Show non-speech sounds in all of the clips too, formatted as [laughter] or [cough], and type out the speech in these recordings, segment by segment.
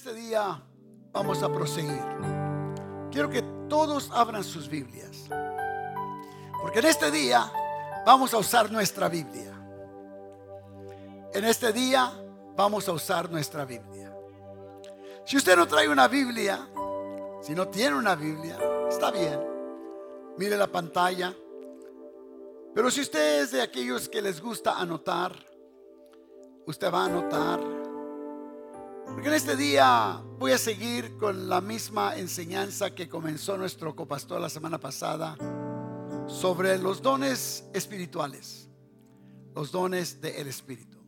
este día vamos a proseguir. Quiero que todos abran sus Biblias. Porque en este día vamos a usar nuestra Biblia. En este día vamos a usar nuestra Biblia. Si usted no trae una Biblia, si no tiene una Biblia, está bien. Mire la pantalla. Pero si usted es de aquellos que les gusta anotar, usted va a anotar. Porque en este día voy a seguir con la misma enseñanza que comenzó nuestro copastor la semana pasada sobre los dones espirituales, los dones del Espíritu.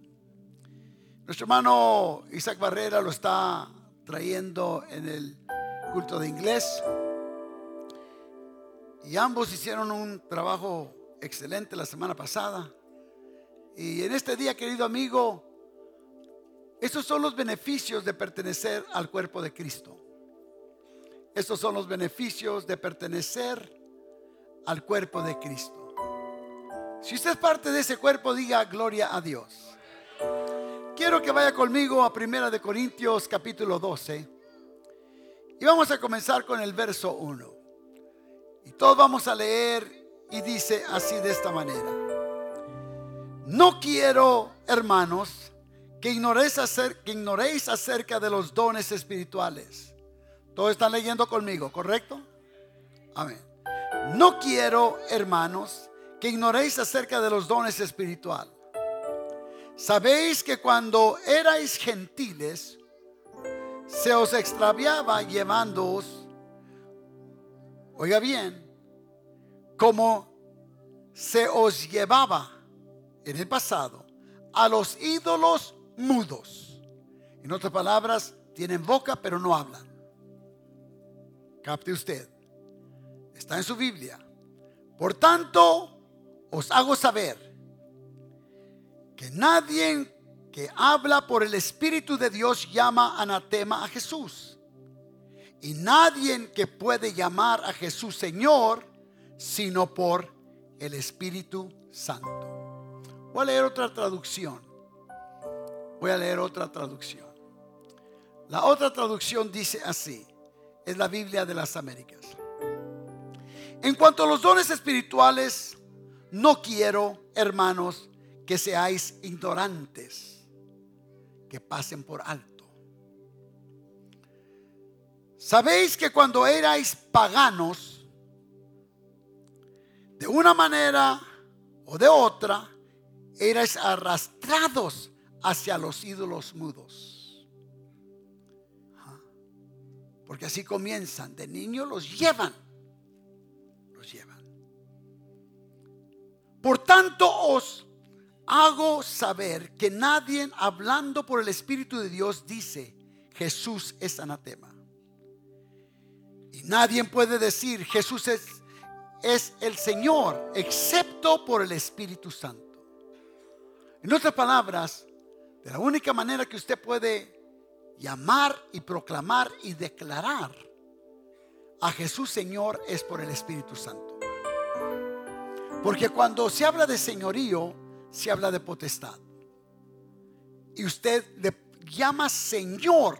Nuestro hermano Isaac Barrera lo está trayendo en el culto de inglés. Y ambos hicieron un trabajo excelente la semana pasada. Y en este día, querido amigo, estos son los beneficios de pertenecer al cuerpo de Cristo. Estos son los beneficios de pertenecer al cuerpo de Cristo. Si usted es parte de ese cuerpo, diga gloria a Dios. Quiero que vaya conmigo a Primera de Corintios capítulo 12 y vamos a comenzar con el verso 1. Y todos vamos a leer y dice así de esta manera. No quiero, hermanos, que ignoréis, acerca de los dones espirituales. Todos están leyendo conmigo, ¿correcto? Amén. No quiero, hermanos, que ignoréis acerca de los dones espirituales. Sabéis que cuando erais gentiles, se os extraviaba llevándoos, oiga bien, como se os llevaba en el pasado a los ídolos mudos. En otras palabras, tienen boca pero no hablan. Capte usted. Está en su Biblia. Por tanto, os hago saber que nadie que habla por el Espíritu de Dios llama anatema a Jesús. Y nadie que puede llamar a Jesús Señor, sino por el Espíritu Santo. Voy a leer otra traducción. Voy a leer otra traducción. La otra traducción dice así. Es la Biblia de las Américas. En cuanto a los dones espirituales, no quiero, hermanos, que seáis ignorantes, que pasen por alto. Sabéis que cuando erais paganos, de una manera o de otra, erais arrastrados hacia los ídolos mudos. Porque así comienzan, de niño los llevan, los llevan. Por tanto os hago saber que nadie hablando por el Espíritu de Dios dice, Jesús es anatema. Y nadie puede decir, Jesús es, es el Señor, excepto por el Espíritu Santo. En otras palabras, de la única manera que usted puede llamar y proclamar y declarar a Jesús Señor es por el Espíritu Santo. Porque cuando se habla de señorío, se habla de potestad. Y usted le llama Señor.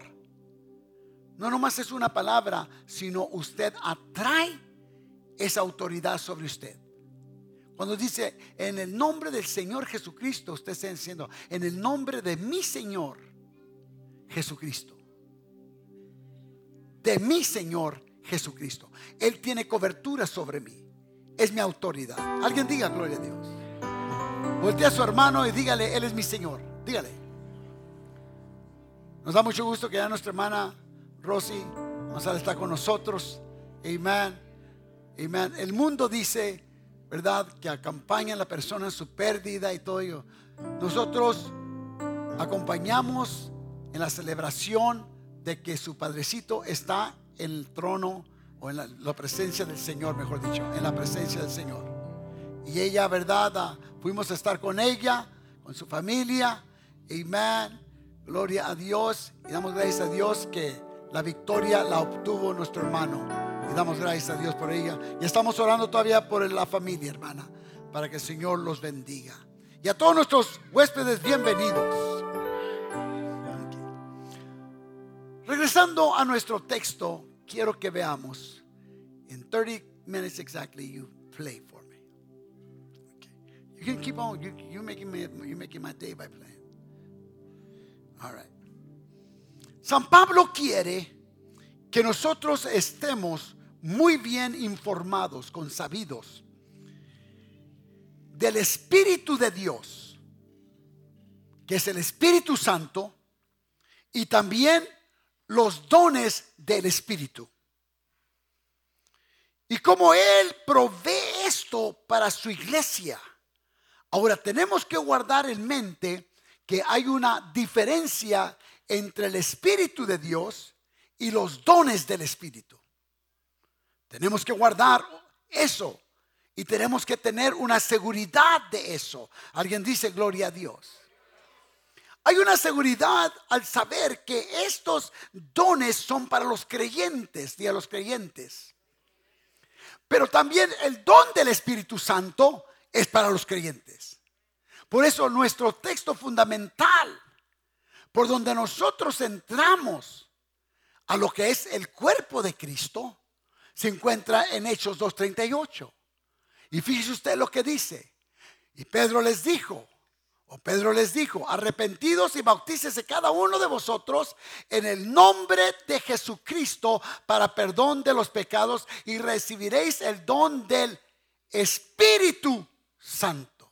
No nomás es una palabra, sino usted atrae esa autoridad sobre usted. Cuando dice en el nombre del Señor Jesucristo, usted está diciendo en el nombre de mi Señor Jesucristo. De mi Señor Jesucristo. Él tiene cobertura sobre mí. Es mi autoridad. Alguien diga gloria a Dios. Voltea a su hermano y dígale, Él es mi Señor. Dígale. Nos da mucho gusto que ya nuestra hermana Rosy González está con nosotros. Amén. Amén. El mundo dice, ¿verdad? Que acompaña a la persona en su pérdida y todo ello. Nosotros acompañamos en la celebración de que su padrecito está en el trono o en la, presencia del Señor, mejor dicho, en la presencia del Señor. Y ella, ¿verdad? Fuimos a estar con ella, con su familia. Amén. Gloria a Dios. Y damos gracias a Dios que la victoria la obtuvo nuestro hermano. Damos gracias a Dios por ella. Y estamos orando todavía por la familia, hermana, para que el Señor los bendiga. Y a todos nuestros huéspedes, bienvenidos. Regresando a nuestro texto, quiero que veamos. In 30 minutes exactly, you play for me. You can keep on. You, you're, making me, you're making my day by playing. All right. San Pablo quiere que nosotros estemos muy bien informados, consabidos del Espíritu de Dios, que es el Espíritu Santo, y también los dones del Espíritu. Y como Él provee esto para su iglesia. Ahora tenemos que guardar en mente que hay una diferencia entre el Espíritu de Dios y los dones del Espíritu. Tenemos que guardar eso y tenemos que tener una seguridad de eso. Alguien dice gloria a Dios. Hay una seguridad al saber que estos dones son para los creyentes y a los creyentes. Pero también el don del Espíritu Santo es para los creyentes. Por eso nuestro texto fundamental, por donde nosotros entramos a lo que es el cuerpo de Cristo, se encuentra en Hechos 2.38. Y fíjese usted lo que dice. Y Pedro les dijo, Pedro les dijo, arrepentidos y bautícese cada uno de vosotros en el nombre de Jesucristo para perdón de los pecados y recibiréis el don del Espíritu Santo.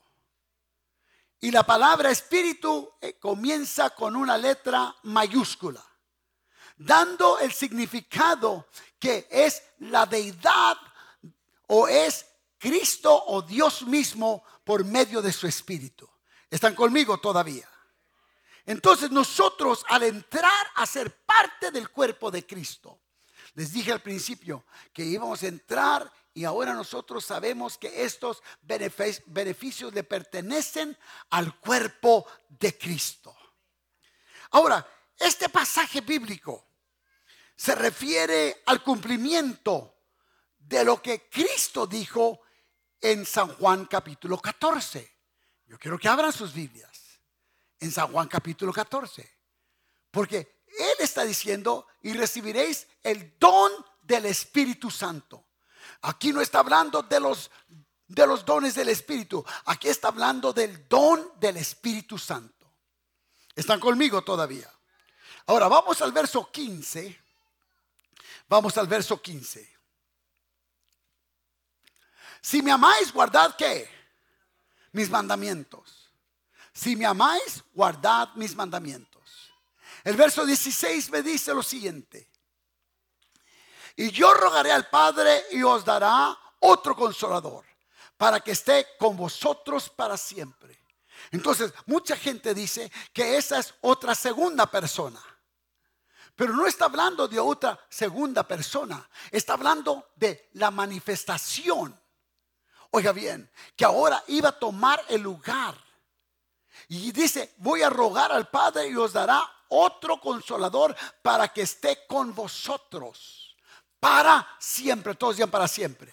Y la palabra Espíritu eh, comienza con una letra mayúscula, dando el significado que es la deidad o es Cristo o Dios mismo por medio de su Espíritu. ¿Están conmigo todavía? Entonces nosotros al entrar a ser parte del cuerpo de Cristo, les dije al principio que íbamos a entrar y ahora nosotros sabemos que estos beneficios le pertenecen al cuerpo de Cristo. Ahora, este pasaje bíblico se refiere al cumplimiento de lo que Cristo dijo en San Juan capítulo 14. Yo quiero que abran sus Biblias en San Juan capítulo 14. Porque Él está diciendo, y recibiréis el don del Espíritu Santo. Aquí no está hablando de los, de los dones del Espíritu. Aquí está hablando del don del Espíritu Santo. ¿Están conmigo todavía? Ahora vamos al verso 15. Vamos al verso 15. Si me amáis, guardad qué? mis mandamientos. Si me amáis, guardad mis mandamientos. El verso 16 me dice lo siguiente. Y yo rogaré al Padre y os dará otro consolador para que esté con vosotros para siempre. Entonces, mucha gente dice que esa es otra segunda persona. Pero no está hablando de otra segunda persona. Está hablando de la manifestación Oiga bien, que ahora iba a tomar el lugar. Y dice, voy a rogar al Padre y os dará otro consolador para que esté con vosotros. Para siempre, todos digan para siempre.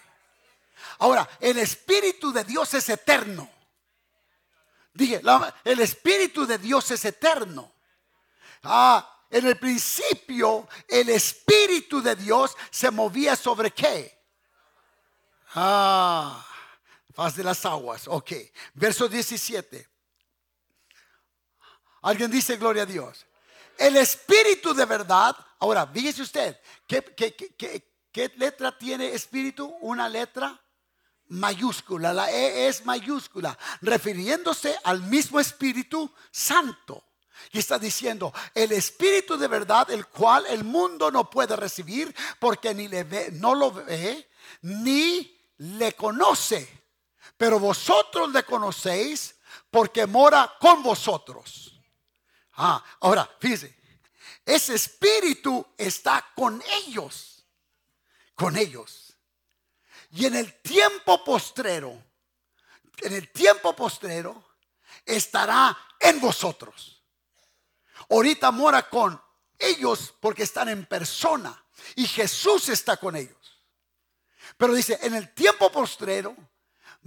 Ahora, el Espíritu de Dios es eterno. Dije, el Espíritu de Dios es eterno. Ah, en el principio, el Espíritu de Dios se movía sobre qué? Ah, Faz de las aguas. Ok. Verso 17. Alguien dice gloria a Dios. El espíritu de verdad. Ahora, fíjese usted. ¿qué, qué, letra tiene espíritu? Una letra mayúscula. La E es mayúscula. Refiriéndose al mismo espíritu santo. Y está diciendo, el espíritu de verdad, el cual el mundo no puede recibir porque ni le ve, no lo ve, ni le conoce pero vosotros le conocéis porque mora con vosotros. Ah, ahora, fíjese, ese espíritu está con ellos, con ellos. Y en el tiempo postrero, en el tiempo postrero, estará en vosotros. Ahorita mora con ellos porque están en persona y Jesús está con ellos. Pero dice, en el tiempo postrero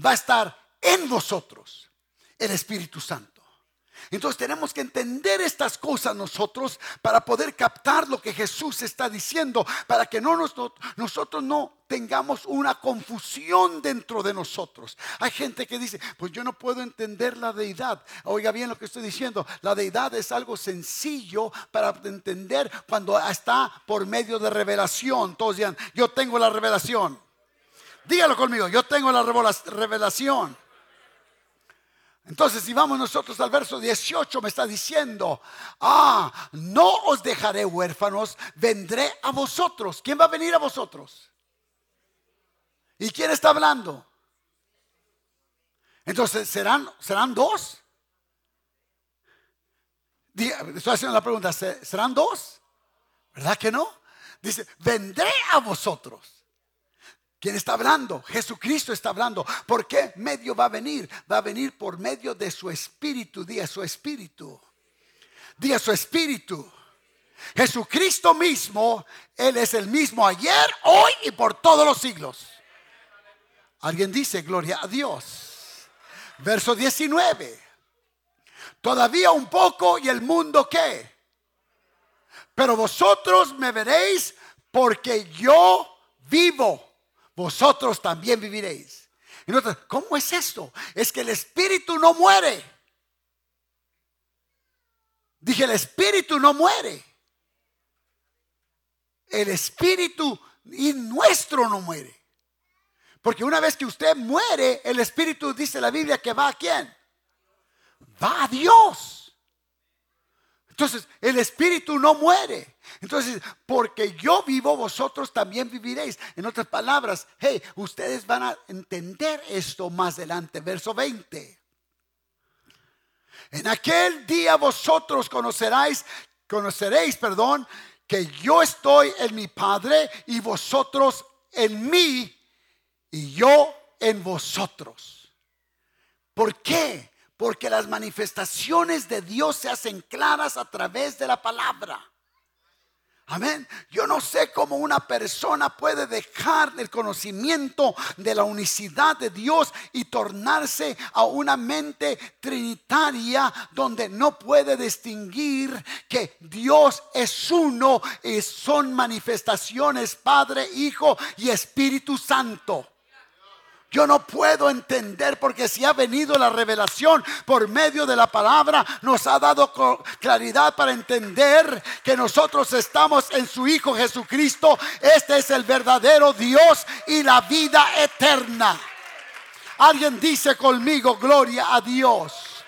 va a estar en vosotros el Espíritu Santo. Entonces tenemos que entender estas cosas nosotros para poder captar lo que Jesús está diciendo, para que no nosotros no tengamos una confusión dentro de nosotros. Hay gente que dice, pues yo no puedo entender la deidad. Oiga bien lo que estoy diciendo, la deidad es algo sencillo para entender cuando está por medio de revelación. Todos digan, yo tengo la revelación. Dígalo conmigo, yo tengo la revelación. Entonces, si vamos nosotros al verso 18, me está diciendo, ah, no os dejaré huérfanos, vendré a vosotros. ¿Quién va a venir a vosotros? ¿Y quién está hablando? Entonces, ¿serán, serán dos? Estoy haciendo la pregunta, ¿serán dos? ¿Verdad que no? Dice, vendré a vosotros. ¿Quién está hablando? Jesucristo está hablando. ¿Por qué medio va a venir? Va a venir por medio de su espíritu. Diga su espíritu. Diga su espíritu. Jesucristo mismo, Él es el mismo ayer, hoy y por todos los siglos. Alguien dice, gloria a Dios. Verso 19. Todavía un poco y el mundo qué. Pero vosotros me veréis porque yo vivo vosotros también viviréis. Y nosotros, ¿cómo es esto? Es que el espíritu no muere. Dije, el espíritu no muere. El espíritu y nuestro no muere. Porque una vez que usted muere, el espíritu dice la Biblia que va a quién? Va a Dios. Entonces, el espíritu no muere. Entonces, porque yo vivo, vosotros también viviréis. En otras palabras, hey, ustedes van a entender esto más adelante. Verso 20. En aquel día vosotros conoceréis, conoceréis, perdón, que yo estoy en mi Padre y vosotros en mí y yo en vosotros. ¿Por qué? Porque las manifestaciones de Dios se hacen claras a través de la palabra. Amén. Yo no sé cómo una persona puede dejar el conocimiento de la unicidad de Dios y tornarse a una mente trinitaria donde no puede distinguir que Dios es uno y son manifestaciones Padre, Hijo y Espíritu Santo. Yo no puedo entender porque si ha venido la revelación por medio de la palabra, nos ha dado claridad para entender que nosotros estamos en su Hijo Jesucristo. Este es el verdadero Dios y la vida eterna. Alguien dice conmigo, gloria a Dios.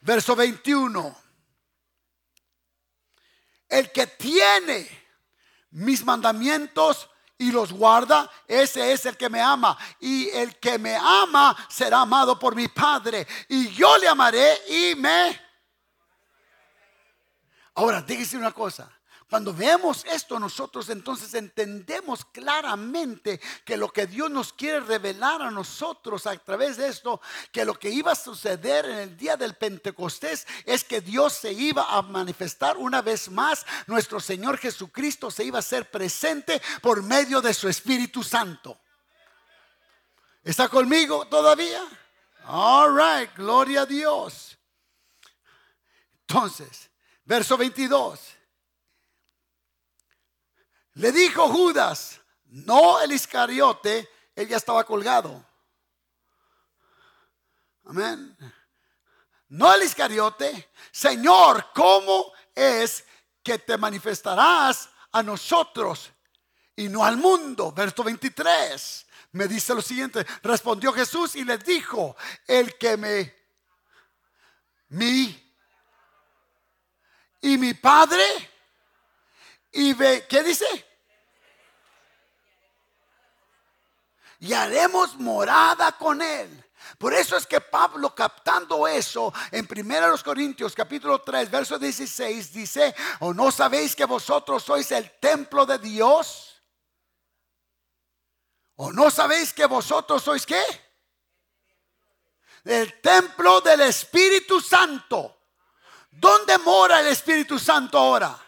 Verso 21. El que tiene mis mandamientos y los guarda, ese es el que me ama. Y el que me ama será amado por mi Padre. Y yo le amaré y me... Ahora, dígase una cosa. Cuando vemos esto nosotros entonces entendemos claramente que lo que Dios nos quiere revelar a nosotros a través de esto, que lo que iba a suceder en el día del Pentecostés es que Dios se iba a manifestar una vez más, nuestro Señor Jesucristo se iba a ser presente por medio de su Espíritu Santo. ¿Está conmigo todavía? All right, gloria a Dios. Entonces, verso 22. Le dijo Judas, no el Iscariote, él ya estaba colgado. Amén. No el Iscariote, Señor, ¿cómo es que te manifestarás a nosotros y no al mundo? Verso 23 me dice lo siguiente, respondió Jesús y le dijo, el que me, mi, y mi Padre, y ve, ¿qué dice? Y haremos morada con él. Por eso es que Pablo captando eso en 1 Corintios capítulo 3 verso 16 dice, ¿o no sabéis que vosotros sois el templo de Dios? ¿O no sabéis que vosotros sois qué? El templo del Espíritu Santo. ¿Dónde mora el Espíritu Santo ahora?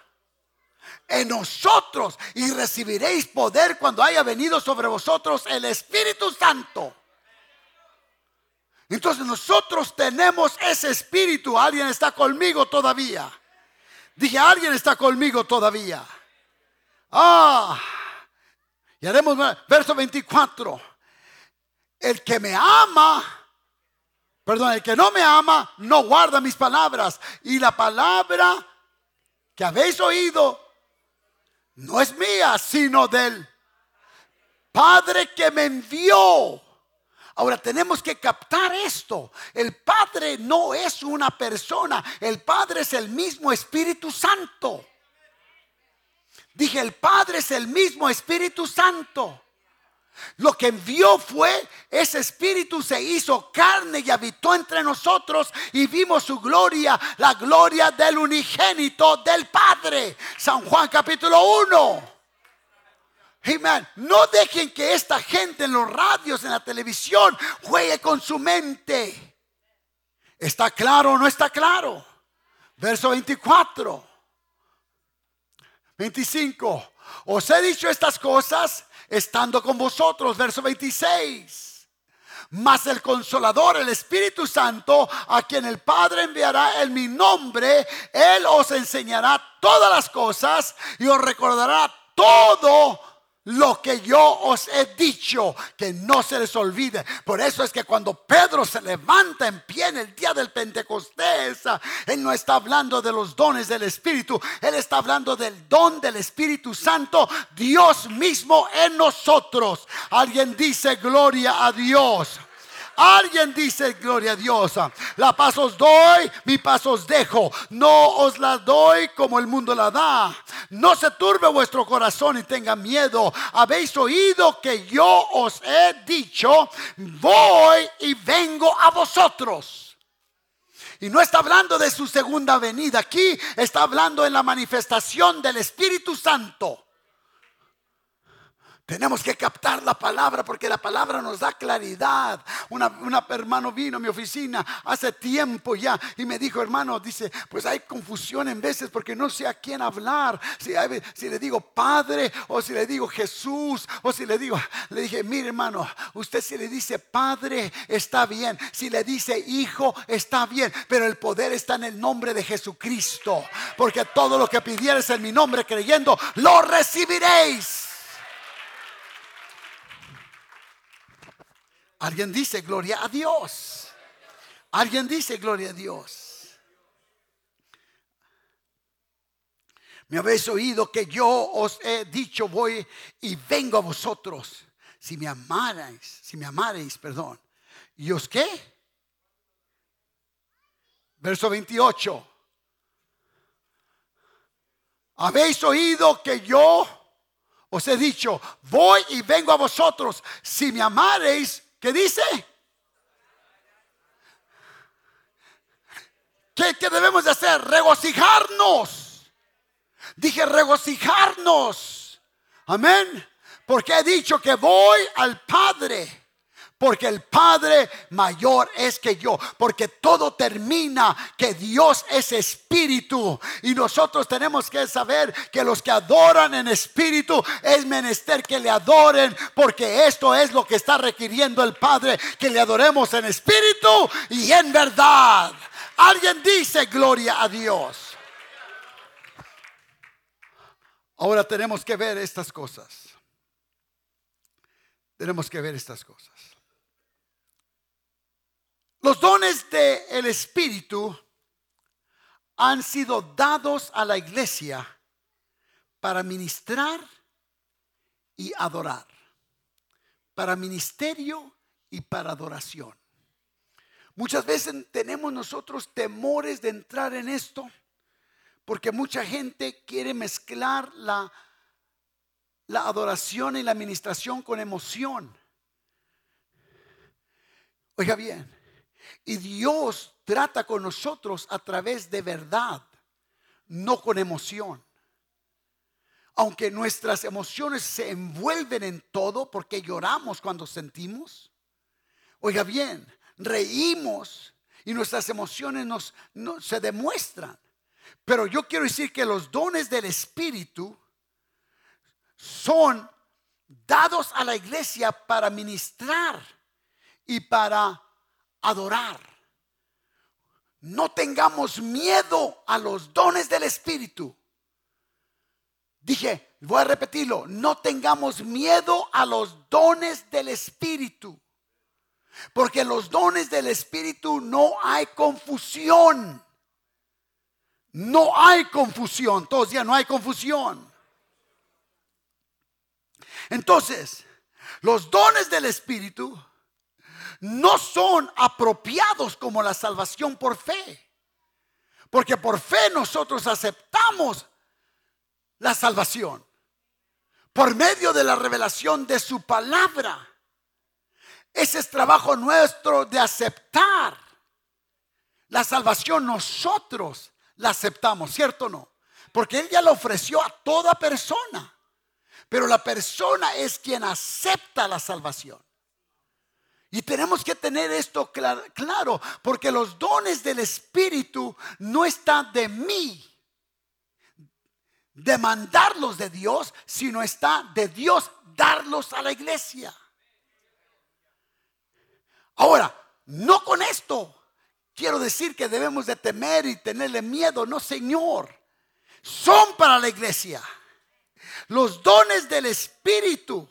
En nosotros y recibiréis poder cuando haya venido sobre vosotros el Espíritu Santo. Entonces nosotros tenemos ese espíritu. Alguien está conmigo todavía. Dije, alguien está conmigo todavía. Ah, y haremos verso 24. El que me ama, perdón, el que no me ama, no guarda mis palabras. Y la palabra que habéis oído no es mía, sino del Padre que me envió. Ahora tenemos que captar esto. El Padre no es una persona, el Padre es el mismo Espíritu Santo. Dije, el Padre es el mismo Espíritu Santo. Lo que envió fue, ese Espíritu se hizo carne y habitó entre nosotros y vimos su gloria, la gloria del unigénito del Padre. San Juan capítulo 1. Amen. No dejen que esta gente en los radios, en la televisión, juegue con su mente. ¿Está claro o no está claro? Verso 24. 25. Os he dicho estas cosas estando con vosotros. Verso 26. Mas el consolador, el Espíritu Santo, a quien el Padre enviará en mi nombre, Él os enseñará todas las cosas y os recordará todo lo que yo os he dicho, que no se les olvide. Por eso es que cuando Pedro se levanta en pie en el día del Pentecostés, él no está hablando de los dones del Espíritu, él está hablando del don del Espíritu Santo, Dios mismo en nosotros. Alguien dice gloria a Dios. Alguien dice, gloria a Dios, la paz os doy, mi paz os dejo. No os la doy como el mundo la da. No se turbe vuestro corazón y tenga miedo. Habéis oído que yo os he dicho, voy y vengo a vosotros. Y no está hablando de su segunda venida. Aquí está hablando en la manifestación del Espíritu Santo. Tenemos que captar la palabra porque la palabra nos da claridad. Una, hermano vino a mi oficina hace tiempo ya y me dijo, hermano, dice, pues hay confusión en veces porque no sé a quién hablar. Si, si le digo Padre o si le digo Jesús o si le digo, le dije, mire hermano, usted si le dice Padre está bien, si le dice Hijo está bien, pero el poder está en el nombre de Jesucristo. Porque todo lo que pidieres en mi nombre creyendo, lo recibiréis. Alguien dice gloria a Dios. Alguien dice gloria a Dios. Me habéis oído que yo os he dicho voy y vengo a vosotros. Si me amarais, si me amareis, perdón. ¿Y os qué? Verso 28. Habéis oído que yo os he dicho, voy y vengo a vosotros. Si me amareis, ¿Qué dice? ¿Qué, debemos de hacer? Regocijarnos. Dije regocijarnos. Amén. Porque he dicho que voy al Padre porque el Padre mayor es que yo. Porque todo termina que Dios es espíritu. Y nosotros tenemos que saber que los que adoran en espíritu es menester que le adoren. Porque esto es lo que está requiriendo el Padre. Que le adoremos en espíritu y en verdad. Alguien dice gloria a Dios. Ahora tenemos que ver estas cosas. Tenemos que ver estas cosas. Los dones del Espíritu han sido dados a la iglesia para ministrar y adorar, para ministerio y para adoración. Muchas veces tenemos nosotros temores de entrar en esto, porque mucha gente quiere mezclar la, la adoración y la administración con emoción. Oiga bien, y Dios trata con nosotros a través de verdad, no con emoción. Aunque nuestras emociones se envuelven en todo porque lloramos cuando sentimos. Oiga bien, reímos y nuestras emociones nos, se demuestran. Pero yo quiero decir que los dones del Espíritu son dados a la iglesia para ministrar y para adorar. No tengamos miedo a los dones del Espíritu. Dije, voy a repetirlo, no tengamos miedo a los dones del Espíritu. Porque los dones del Espíritu no hay confusión. No hay confusión. Todos ya no hay confusión. Entonces, los dones del Espíritu no son apropiados como la salvación por fe. Porque por fe nosotros aceptamos la salvación. Por medio de la revelación de su palabra. Ese es trabajo nuestro de aceptar la salvación. Nosotros la aceptamos, ¿cierto o no? Porque Él ya la ofreció a toda persona. Pero la persona es quien acepta la salvación. Y tenemos que tener esto claro, porque los dones del Espíritu no están de mí demandarlos de Dios, sino está de Dios darlos a la iglesia. Ahora, no con esto quiero decir que debemos de temer y tenerle miedo, no Señor. Son para la iglesia. Los dones del Espíritu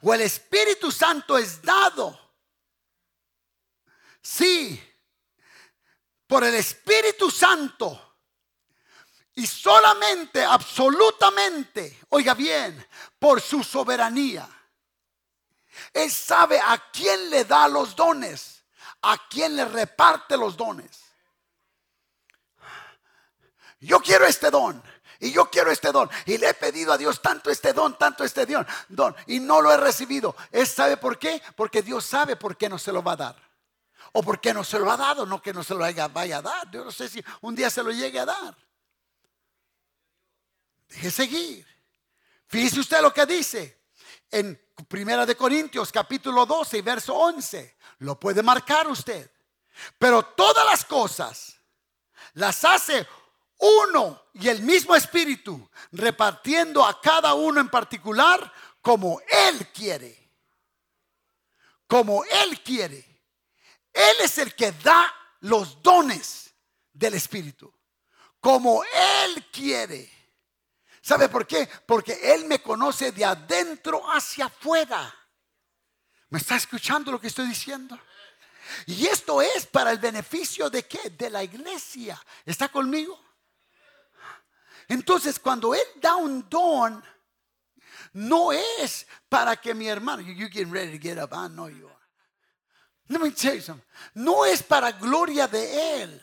o el Espíritu Santo es dado. Sí, por el Espíritu Santo. Y solamente, absolutamente, oiga bien, por su soberanía. Él sabe a quién le da los dones, a quién le reparte los dones. Yo quiero este don. Y yo quiero este don. Y le he pedido a Dios tanto este don, tanto este don, don. Y no lo he recibido. ¿Él sabe por qué? Porque Dios sabe por qué no se lo va a dar. O por qué no se lo ha dado. No que no se lo vaya a dar. Yo no sé si un día se lo llegue a dar. Deje seguir. Fíjese usted lo que dice en Primera de Corintios capítulo 12 y verso 11. Lo puede marcar usted. Pero todas las cosas las hace uno y el mismo espíritu, repartiendo a cada uno en particular como Él quiere. Como Él quiere. Él es el que da los dones del espíritu. Como Él quiere. ¿Sabe por qué? Porque Él me conoce de adentro hacia afuera. ¿Me está escuchando lo que estoy diciendo? Y esto es para el beneficio de qué? De la iglesia. ¿Está conmigo? Entonces, cuando Él da un don, no es para que mi hermano, you getting ready to get up, I know you. No es para gloria de Él,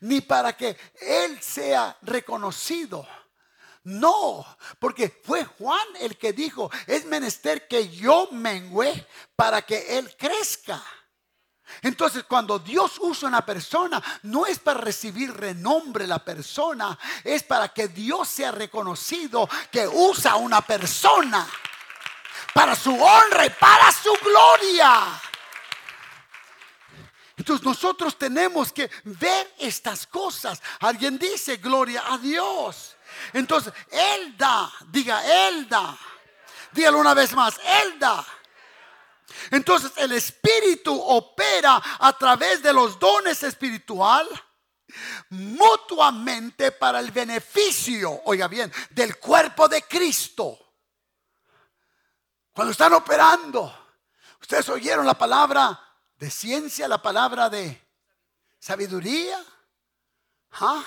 ni para que Él sea reconocido no, porque fue Juan el que dijo, es menester que yo mengüe para que Él crezca. Entonces, cuando Dios usa una persona, no es para recibir renombre la persona, es para que Dios sea reconocido que usa una persona para su honra y para su gloria. Entonces nosotros tenemos que ver estas cosas. Alguien dice, gloria a Dios. Entonces, Él da, diga, Él da. Dígalo una vez más, Él da. Entonces, el Espíritu opera a través de los dones espiritual mutuamente para el beneficio, oiga bien, del cuerpo de Cristo. Cuando están operando, ustedes oyeron la palabra de ciencia, la palabra de sabiduría. ¿Ah?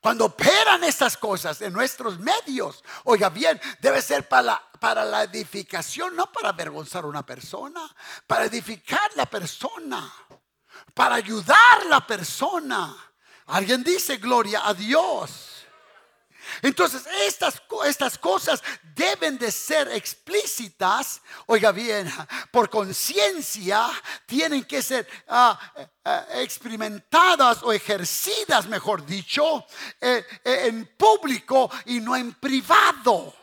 Cuando operan estas cosas en nuestros medios, oiga bien, debe ser para la, para la edificación, no para avergonzar a una persona, para edificar la persona, para ayudar a la persona. Alguien dice gloria a Dios. Entonces, estas, estas cosas deben de ser explícitas, oiga bien, por conciencia, tienen que ser ah, eh, experimentadas o ejercidas, mejor dicho, eh, eh, en público y no en privado.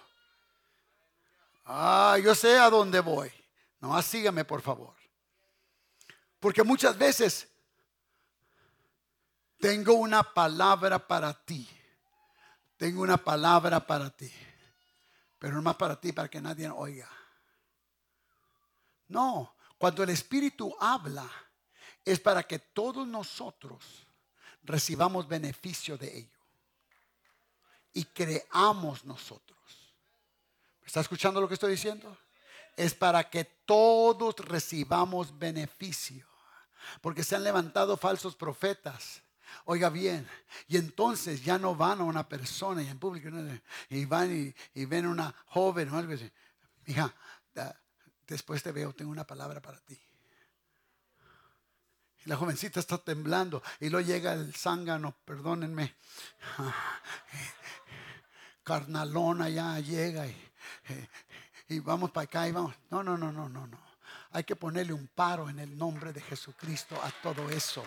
Ah, yo sé a dónde voy. No, sígame por favor. Porque muchas veces tengo una palabra para ti tengo una palabra para ti, pero no más para ti, para que nadie oiga. No, cuando el Espíritu habla, es para que todos nosotros recibamos beneficio de ello y creamos nosotros. ¿Está escuchando lo que estoy diciendo? Es para que todos recibamos beneficio. Porque se han levantado falsos profetas. Oiga bien, y entonces ya no van a una persona y en público y van y, ven una joven o algo así. Hija, después te veo, tengo una palabra para ti. La jovencita está temblando y luego llega el zángano, perdónenme. [laughs] Carnalona ya llega y, y vamos para acá y vamos. No, no, no, no, no, no. Hay que ponerle un paro en el nombre de Jesucristo a todo eso.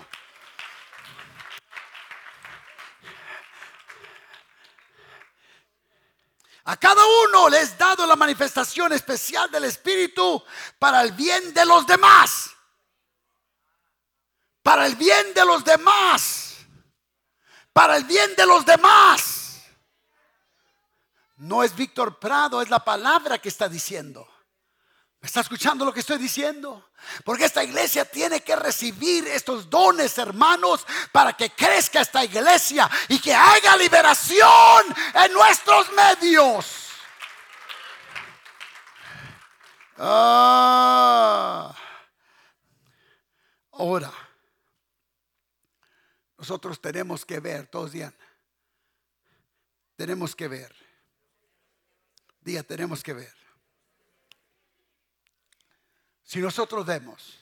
A cada uno les he dado la manifestación especial del Espíritu para el bien de los demás. Para el bien de los demás. Para el bien de los demás. No es Víctor Prado, es la palabra que está diciendo. ¿Me está escuchando lo que estoy diciendo? Porque esta iglesia tiene que recibir estos dones, hermanos, para que crezca esta iglesia y que haya liberación en nuestros medios. Ah. ahora, nosotros tenemos que ver, todos días, tenemos que ver. Día, tenemos que ver si nosotros vemos,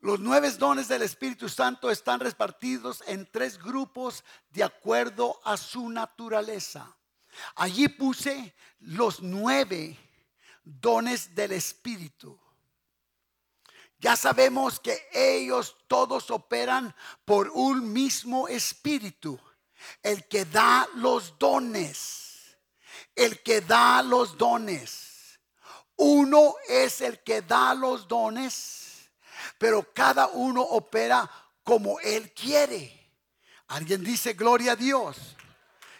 los nueve dones del Espíritu Santo están repartidos en tres grupos de acuerdo a su naturaleza. Allí puse los nueve dones del Espíritu. Ya sabemos que ellos todos operan por un mismo Espíritu, el que da los dones, el que da los dones. Uno es el que da los dones, pero cada uno opera como Él quiere. Alguien dice, gloria a Dios.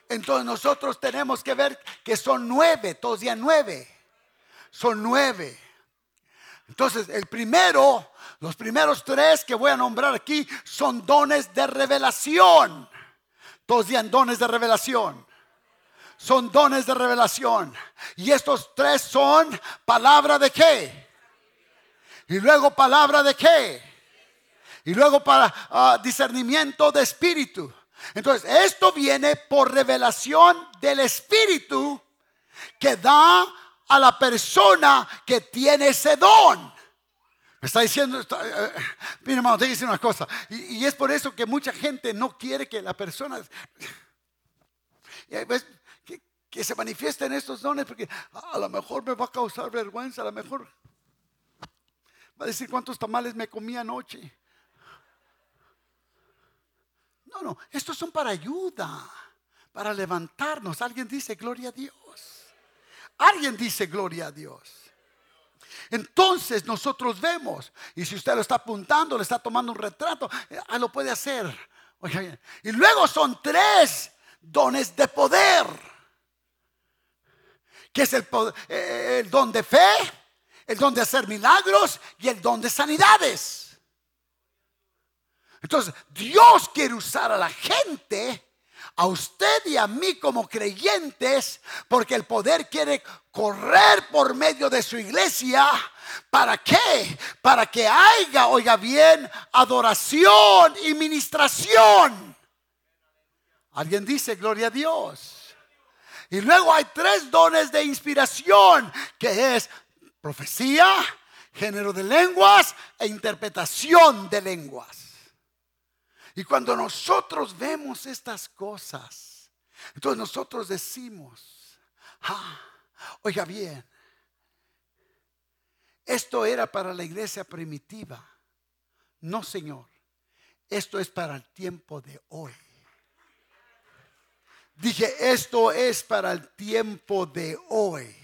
Entonces nosotros tenemos que ver que son nueve, todos días nueve. Son nueve. Entonces el primero, los primeros tres que voy a nombrar aquí son dones de revelación. Todos días dones de revelación son dones de revelación. Y estos tres son palabra de qué. Y luego palabra de qué. Y luego para ah, discernimiento de espíritu. Entonces, esto viene por revelación del espíritu que da a la persona que tiene ese don. Me está diciendo, eh, eh, mira hermano, te dice una cosa. Y, y, es por eso que mucha gente no quiere que la persona [laughs] que se manifiesten estos dones, porque a lo mejor me va a causar vergüenza, a lo mejor va a decir cuántos tamales me comí anoche. No, no, estos son para ayuda, para levantarnos. Alguien dice gloria a Dios. Alguien dice gloria a Dios. Entonces nosotros vemos, y si usted lo está apuntando, le está tomando un retrato, eh, ah, lo puede hacer. y luego son tres dones de poder que es el, eh, el don de fe, el don de hacer milagros y el don de sanidades. Entonces, Dios quiere usar a la gente, a usted y a mí como creyentes, porque el poder quiere correr por medio de su iglesia. ¿Para qué? Para que haya, oiga bien, adoración y ministración. Alguien dice, gloria a Dios. Y luego hay tres dones de inspiración, que es profecía, género de lenguas e interpretación de lenguas. Y cuando nosotros vemos estas cosas, entonces nosotros decimos, ah, oiga bien, esto era para la iglesia primitiva. No, Señor, esto es para el tiempo de hoy. Dije, esto es para el tiempo de hoy.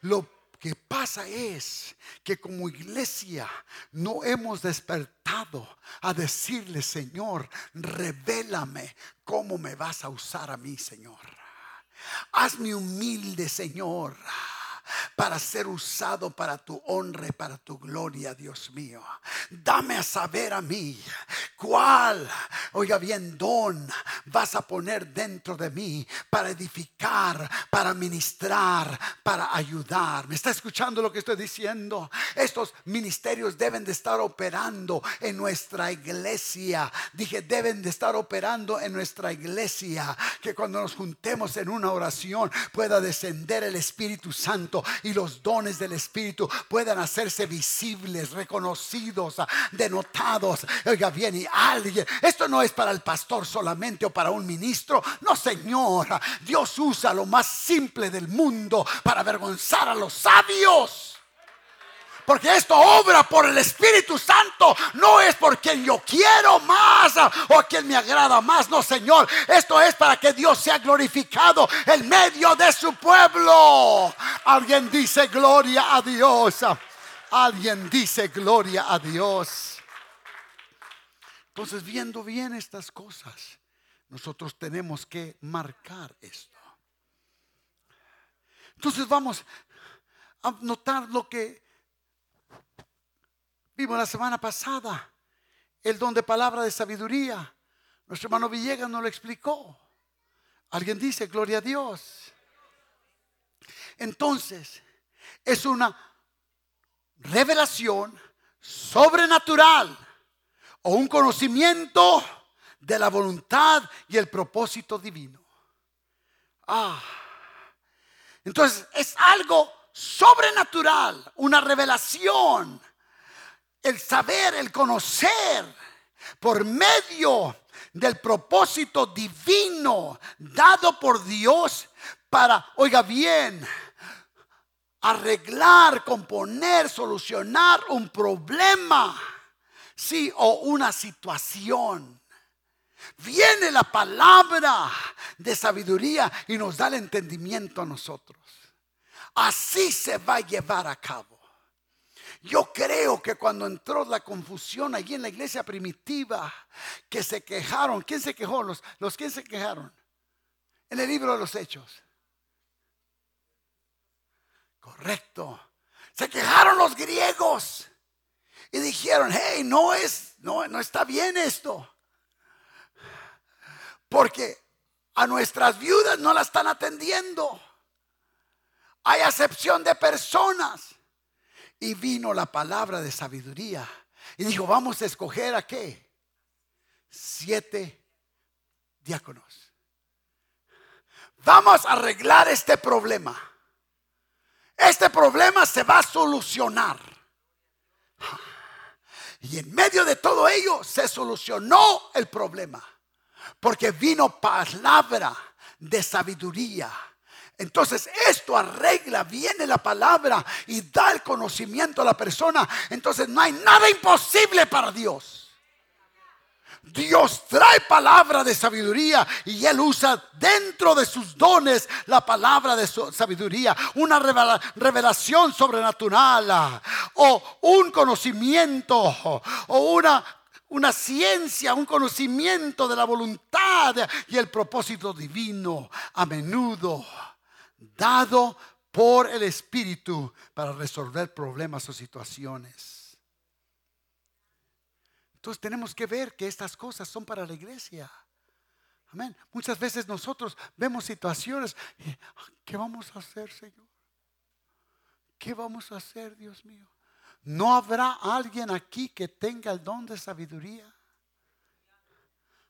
Lo que pasa es que como iglesia no hemos despertado a decirle, Señor, revélame cómo me vas a usar a mí, Señor. Hazme humilde, Señor para ser usado para tu honra y para tu gloria, Dios mío. Dame a saber a mí cuál, oiga bien, don vas a poner dentro de mí para edificar, para ministrar, para ayudar. ¿Me está escuchando lo que estoy diciendo? Estos ministerios deben de estar operando en nuestra iglesia. Dije, deben de estar operando en nuestra iglesia. Que cuando nos juntemos en una oración pueda descender el Espíritu Santo y los dones del Espíritu puedan hacerse visibles, reconocidos, denotados. Oiga bien, y alguien, esto no es para el pastor solamente para un ministro. No, Señor, Dios usa lo más simple del mundo para avergonzar a los sabios. Porque esto obra por el Espíritu Santo. No es por quien yo quiero más o quien me agrada más. No, Señor. Esto es para que Dios sea glorificado en medio de su pueblo. Alguien dice gloria a Dios. Alguien dice gloria a Dios. Entonces, viendo bien estas cosas, nosotros tenemos que marcar esto. Entonces vamos a notar lo que Vimos la semana pasada el don de palabra de sabiduría. Nuestro hermano Villegas nos lo explicó. Alguien dice, gloria a Dios. Entonces, es una revelación sobrenatural o un conocimiento de la voluntad y el propósito divino. Ah, entonces es algo sobrenatural, una revelación el saber, el conocer por medio del propósito divino dado por Dios para, oiga bien, arreglar, componer, solucionar un problema, sí, o una situación. Viene la palabra de sabiduría y nos da el entendimiento a nosotros. Así se va a llevar a cabo. Yo creo que cuando entró la confusión allí en la iglesia primitiva, que se quejaron, ¿quién se quejó? Los, los ¿quién se quejaron? En el libro de los Hechos. Correcto. Se quejaron los griegos y dijeron, hey, no es, no, no está bien esto. Porque a nuestras viudas no la están atendiendo. Hay acepción de personas. Y vino la palabra de sabiduría. Y dijo, vamos a escoger a qué? Siete diáconos. Vamos a arreglar este problema. Este problema se va a solucionar. Y en medio de todo ello se solucionó el problema. Porque vino palabra de sabiduría entonces esto arregla, viene la palabra y da el conocimiento a la persona. Entonces no hay nada imposible para Dios. Dios trae palabra de sabiduría y Él usa dentro de sus dones la palabra de sabiduría, una revelación sobrenatural o un conocimiento o una una ciencia, un conocimiento de la voluntad y el propósito divino a menudo dado por el Espíritu para resolver problemas o situaciones. Entonces tenemos que ver que estas cosas son para la iglesia. Amén. Muchas veces nosotros vemos situaciones. Y, ¿Qué vamos a hacer, Señor? ¿Qué vamos a hacer, Dios mío? ¿No habrá alguien aquí que tenga el don de sabiduría?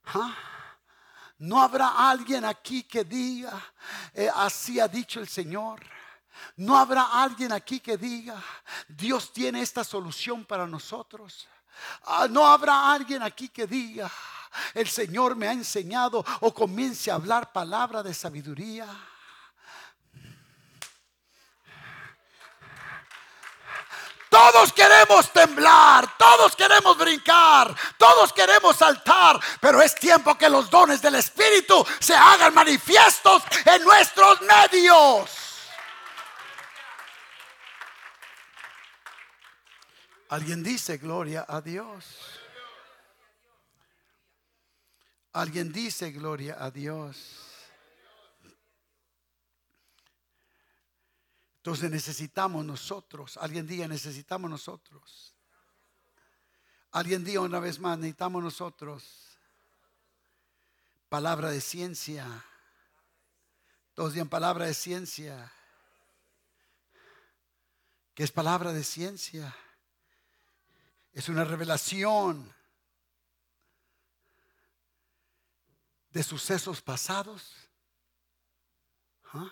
¿Ah? No habrá alguien aquí que diga, eh, así ha dicho el Señor. No habrá alguien aquí que diga, Dios tiene esta solución para nosotros. Ah, no habrá alguien aquí que diga, el Señor me ha enseñado o comience a hablar palabra de sabiduría. Todos queremos temblar, todos queremos brincar, todos queremos saltar, pero es tiempo que los dones del Espíritu se hagan manifiestos en nuestros medios. Alguien dice gloria a Dios. Alguien dice gloria a Dios. Entonces necesitamos nosotros, alguien diga, necesitamos nosotros. Alguien diga una vez más, necesitamos nosotros. Palabra de ciencia. Todos digan palabra de ciencia. ¿Qué es palabra de ciencia? Es una revelación de sucesos pasados. ¿Ah?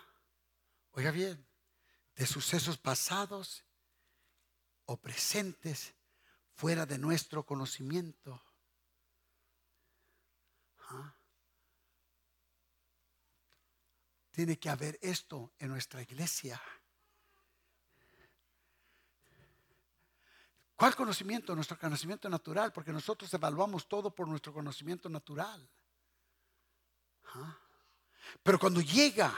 Oiga bien, de sucesos pasados o presentes fuera de nuestro conocimiento. Tiene que haber esto en nuestra iglesia. ¿Cuál conocimiento? Nuestro conocimiento natural, porque nosotros evaluamos todo por nuestro conocimiento natural. Pero cuando llega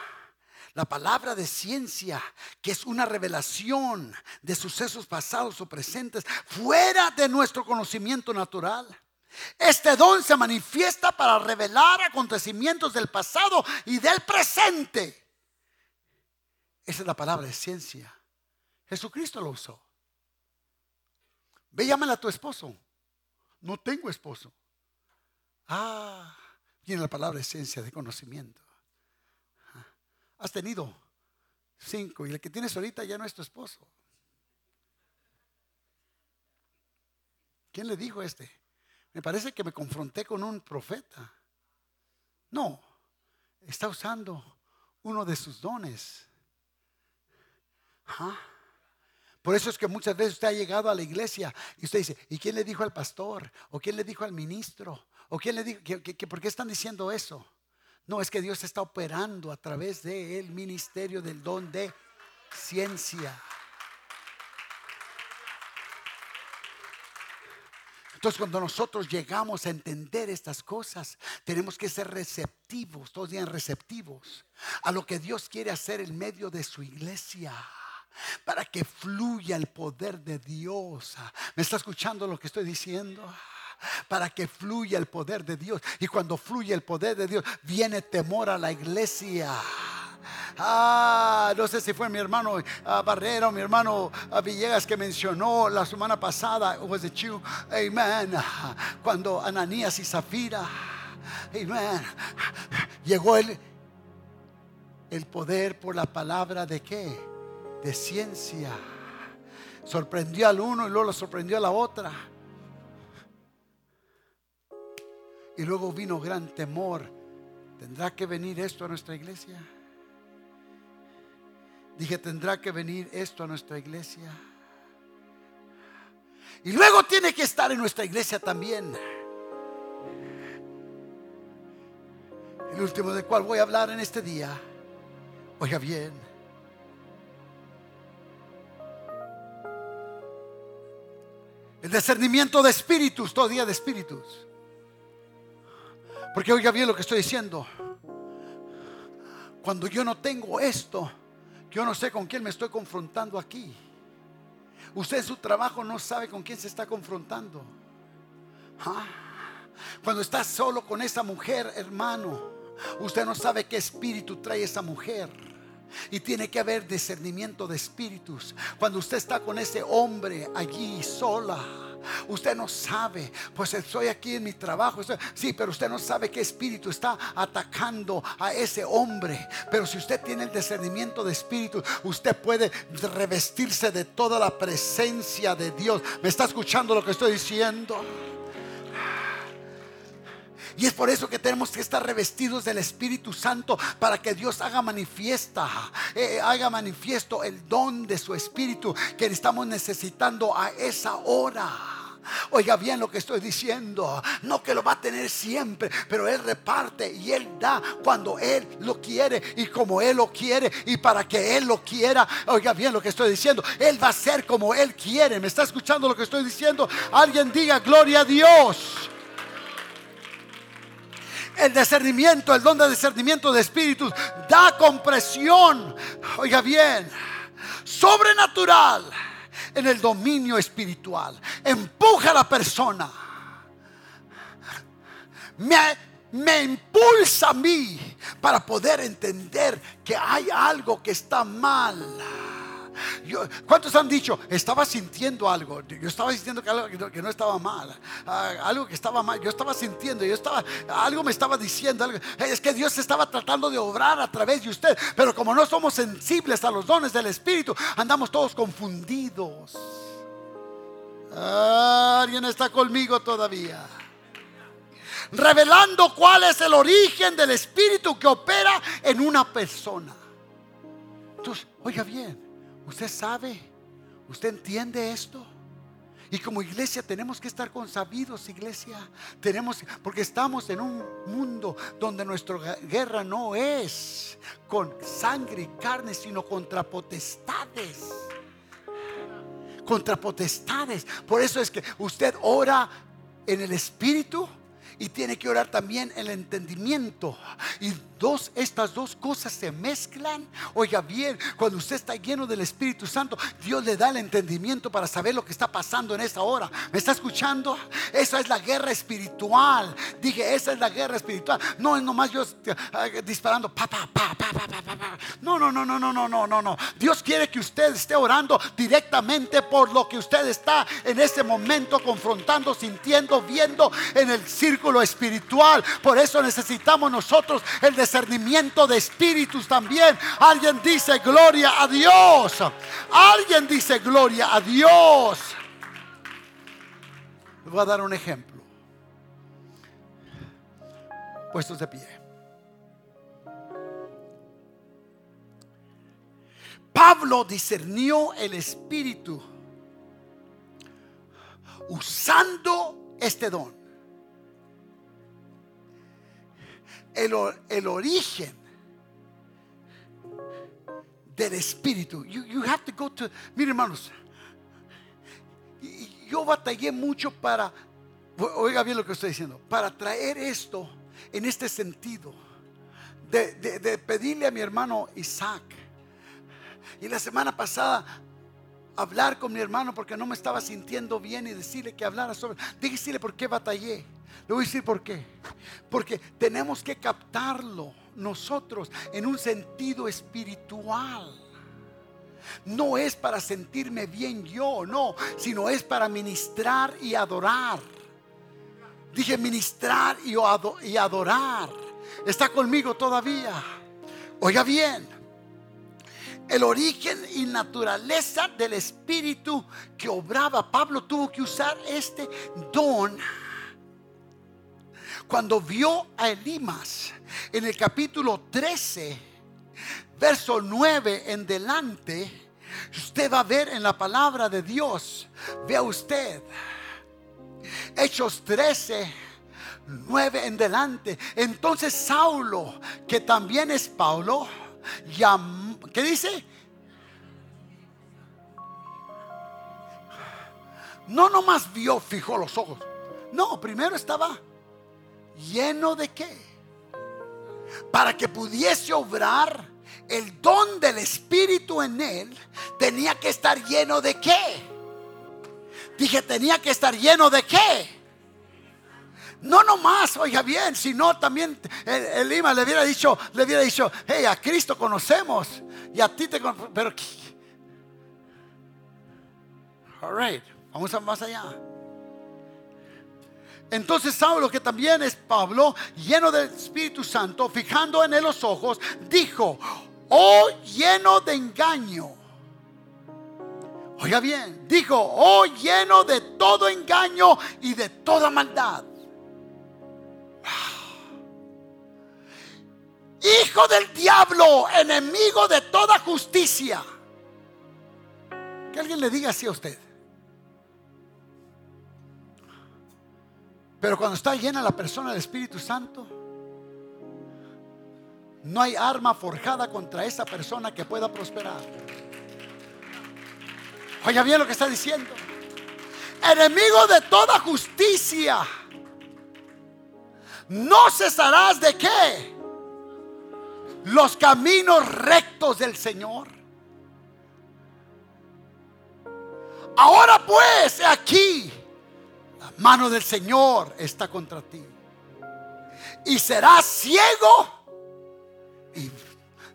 la palabra de ciencia, que es una revelación de sucesos pasados o presentes, fuera de nuestro conocimiento natural. Este don se manifiesta para revelar acontecimientos del pasado y del presente. Esa es la palabra de ciencia. Jesucristo lo usó. Ve, llámale a tu esposo. No tengo esposo. Ah, viene la palabra de ciencia, de conocimiento. Has tenido cinco y el que tienes ahorita ya no es tu esposo. ¿Quién le dijo este? Me parece que me confronté con un profeta. No, está usando uno de sus dones. Por eso es que muchas veces usted ha llegado a la iglesia y usted dice, ¿y quién le dijo al pastor? ¿O quién le dijo al ministro? ¿O quién le dijo? que por qué están diciendo eso? No, es que Dios está operando a través de el ministerio del don de ciencia. Entonces cuando nosotros llegamos a entender estas cosas, tenemos que ser receptivos, todos digan receptivos, a lo que Dios quiere hacer en medio de su iglesia para que fluya el poder de Dios. ¿Me está escuchando lo que estoy diciendo? Para que fluya el poder de Dios. Y cuando fluye el poder de Dios, viene temor a la iglesia. Ah, no sé si fue mi hermano ah, Barrera o mi hermano ah, Villegas que mencionó la semana pasada, was it you? Amen. Cuando Ananías y Zafira, amen, llegó el, el poder por la palabra de qué? De ciencia. Sorprendió al uno y luego lo sorprendió a la otra. Y luego vino gran temor. ¿Tendrá que venir esto a nuestra iglesia? Dije, ¿tendrá que venir esto a nuestra iglesia? Y luego tiene que estar en nuestra iglesia también. El último del cual voy a hablar en este día. Oiga bien. El discernimiento de espíritus, todo día de espíritus. Porque oiga bien lo que estoy diciendo. Cuando yo no tengo esto, yo no sé con quién me estoy confrontando aquí. Usted en su trabajo no sabe con quién se está confrontando. ¿Ah? Cuando está solo con esa mujer, hermano, usted no sabe qué espíritu trae esa mujer. Y tiene que haber discernimiento de espíritus. Cuando usted está con ese hombre allí sola Usted no sabe, pues estoy aquí en mi trabajo. sí, pero usted no sabe qué espíritu está atacando a ese hombre. Pero si usted tiene el discernimiento de espíritu, usted puede revestirse de toda la presencia de Dios. ¿Me está escuchando lo que estoy diciendo? Y es por eso que tenemos que estar revestidos del Espíritu Santo para que Dios haga manifiesta, eh, haga manifiesto el don de su Espíritu que estamos necesitando a esa hora. Oiga bien lo que estoy diciendo. No que lo va a tener siempre, pero Él reparte y Él da cuando Él lo quiere y como Él lo quiere y para que Él lo quiera. Oiga bien lo que estoy diciendo. Él va a ser como Él quiere. ¿Me está escuchando lo que estoy diciendo? Alguien diga gloria a Dios. El discernimiento, el don de discernimiento de espíritus da compresión. Oiga bien, sobrenatural en el dominio espiritual. Empuja a la persona. Me, me impulsa a mí para poder entender que hay algo que está mal ¿Cuántos han dicho, estaba sintiendo algo? Yo estaba sintiendo que algo que no, estaba mal, ah, algo que estaba mal. Yo estaba sintiendo, yo estaba, algo me estaba diciendo. es que Dios estaba tratando de obrar a través de usted, pero como no somos sensibles a los dones del Espíritu, andamos todos confundidos. Alguien está conmigo todavía revelando cuál es el origen del espíritu que opera en una persona. Entonces, oiga bien, usted sabe, usted entiende esto. Y como iglesia tenemos que estar consabidos, iglesia. Tenemos, porque estamos en un mundo donde nuestra guerra no es con sangre y carne, sino contra potestades. Contra potestades. Por eso es que usted ora en el Espíritu y tiene que orar también el entendimiento. Y dos, estas dos cosas se mezclan. Oiga bien, cuando usted está lleno del Espíritu Santo, Dios le da el entendimiento para saber lo que está pasando en esta hora. ¿Me está escuchando? Esa es la guerra espiritual. Dije, esa es la guerra espiritual. No es nomás yo disparando. Pa, pa, pa, no, no, no, no, no, no, no, no, no. Dios quiere que usted esté orando directamente por lo que usted está en ese momento confrontando, sintiendo, viendo en el círculo espiritual. Por eso necesitamos nosotros el discernimiento de espíritus también. Alguien dice gloria a Dios. Alguien dice gloria a Dios. Les voy a dar un ejemplo. Puestos de pie. Pablo discernió el espíritu usando este don. El, origen del espíritu. You, have to go to. Miren, hermanos, yo batallé mucho para. Oiga bien lo que estoy diciendo. Para traer esto en este sentido. de pedirle a mi hermano Isaac y la semana pasada hablar con mi hermano porque no me estaba sintiendo bien y decirle que hablara sobre. Dígale por qué batallé. Le voy a decir por qué. Porque tenemos que captarlo nosotros en un sentido espiritual. No es para sentirme bien yo, no, sino es para ministrar y adorar. Dije ministrar y adorar. Está conmigo todavía. Oiga bien, el origen y naturaleza del espíritu que obraba. Pablo tuvo que usar este don cuando vio a Elimas en el capítulo 13, verso 9 en delante. Usted va a ver en la palabra de Dios, vea usted, Hechos 13, 9 en delante. Entonces Saulo, que también es Pablo, ¿qué dice? No nomás vio, fijó los ojos. No, primero estaba lleno de qué? Para que pudiese obrar el don del Espíritu en él, tenía que estar lleno de qué? Dije, tenía que estar lleno de qué? No nomás, oiga bien, sino también el, Lima le hubiera dicho, le hubiera dicho, hey, a Cristo conocemos y a ti te conocemos, pero all right, vamos a más allá. Entonces Saulo, que también es Pablo, lleno del Espíritu Santo, fijando en él los ojos, dijo, oh lleno de engaño. Oiga bien, dijo, oh lleno de todo engaño y de toda maldad. Hijo del diablo, enemigo de toda justicia. Que alguien le diga así a usted. Pero cuando está llena la persona del Espíritu Santo, no hay arma forjada contra esa persona que pueda prosperar. Oiga bien lo que está diciendo. Enemigo de toda justicia. No cesarás de qué? Los caminos rectos del Señor. Ahora pues, aquí, mano del Señor está contra ti. Y serás ciego y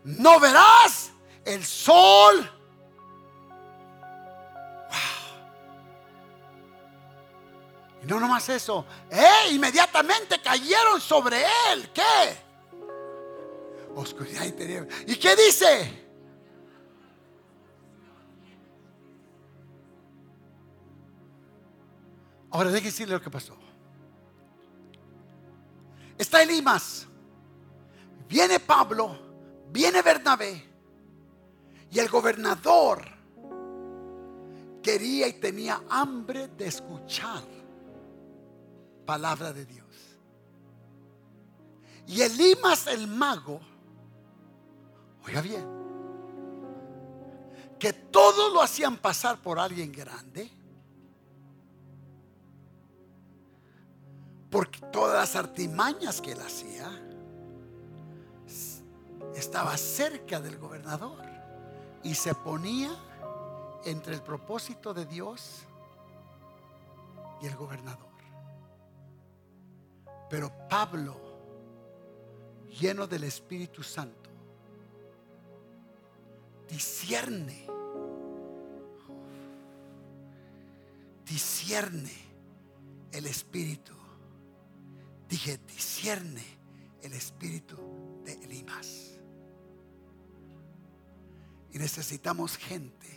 no verás el sol. Wow. Y no nomás eso. Eh, inmediatamente cayeron sobre él. ¿Qué? Oscuridad y ¿Y qué dice? Ahora déjeme decirle lo que pasó. Está Elimas. Viene Pablo. Viene Bernabé. Y el gobernador quería y tenía hambre de escuchar palabra de Dios. Y Elimas el mago, oiga bien, que todos lo hacían pasar por alguien grande Porque todas las artimañas que él hacía estaba cerca del gobernador y se ponía entre el propósito de Dios y el gobernador. Pero Pablo, lleno del Espíritu Santo, discierne, discierne el Espíritu dije, discierne el espíritu de Elimas. Y necesitamos gente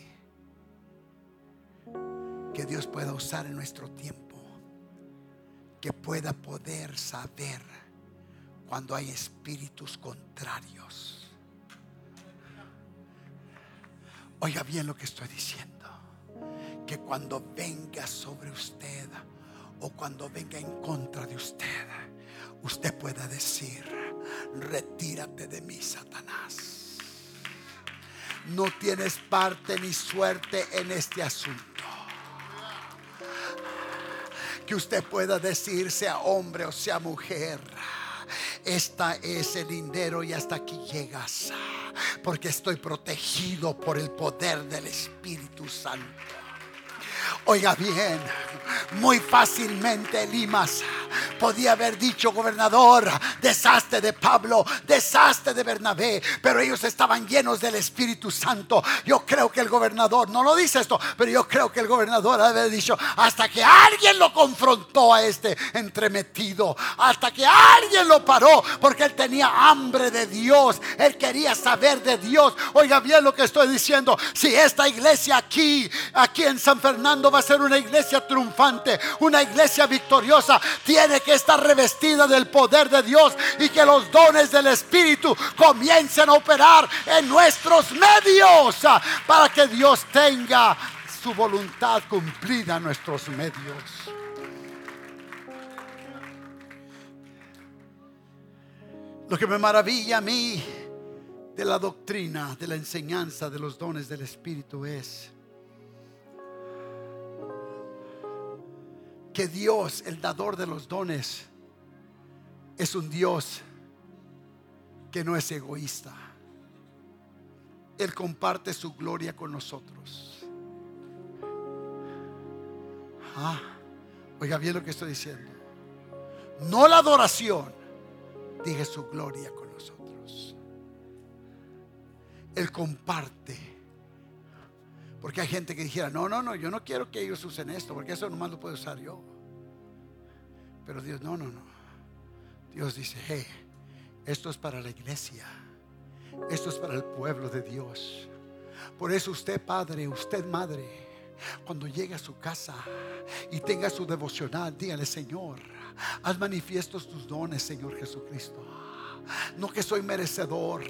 que Dios pueda usar en nuestro tiempo, que pueda poder saber cuando hay espíritus contrarios. Oiga bien lo que estoy diciendo, que cuando venga sobre usted o cuando venga en contra de usted, usted pueda decir, retírate de mí, Satanás. No tienes parte ni suerte en este asunto. Que usted pueda decir, sea hombre o sea mujer, esta es el lindero y hasta aquí llegas, porque estoy protegido por el poder del Espíritu Santo. Oiga bien, muy fácilmente Limas podía haber dicho, gobernador, desastre de Pablo, desastre de Bernabé, pero ellos estaban llenos del Espíritu Santo. Yo creo que el gobernador, no lo dice esto, pero yo creo que el gobernador haber dicho, hasta que alguien lo confrontó a este entremetido, hasta que alguien lo paró, porque él tenía hambre de Dios, él quería saber de Dios. Oiga bien lo que estoy diciendo, si esta iglesia aquí, aquí en San Fernando, va a ser una iglesia triunfante, una iglesia victoriosa. Tiene que estar revestida del poder de Dios y que los dones del Espíritu comiencen a operar en nuestros medios para que Dios tenga su voluntad cumplida en nuestros medios. Lo que me maravilla a mí de la doctrina, de la enseñanza de los dones del Espíritu es que Dios, el dador de los dones, es un Dios que no es egoísta. Él comparte su gloria con nosotros. Ah, oiga bien lo que estoy diciendo. No la adoración, dije su gloria con nosotros. Él comparte porque hay gente que dijera, no, no, no, yo no quiero que ellos usen esto, porque eso nomás lo puedo usar yo. Pero Dios, no, no, no. Dios dice, esto es para la iglesia. Esto es para el pueblo de Dios. Por eso usted, padre, usted, madre, cuando llegue a su casa y tenga su devocional, dígale, Señor, haz manifiestos tus dones, Señor Jesucristo. No que soy merecedor,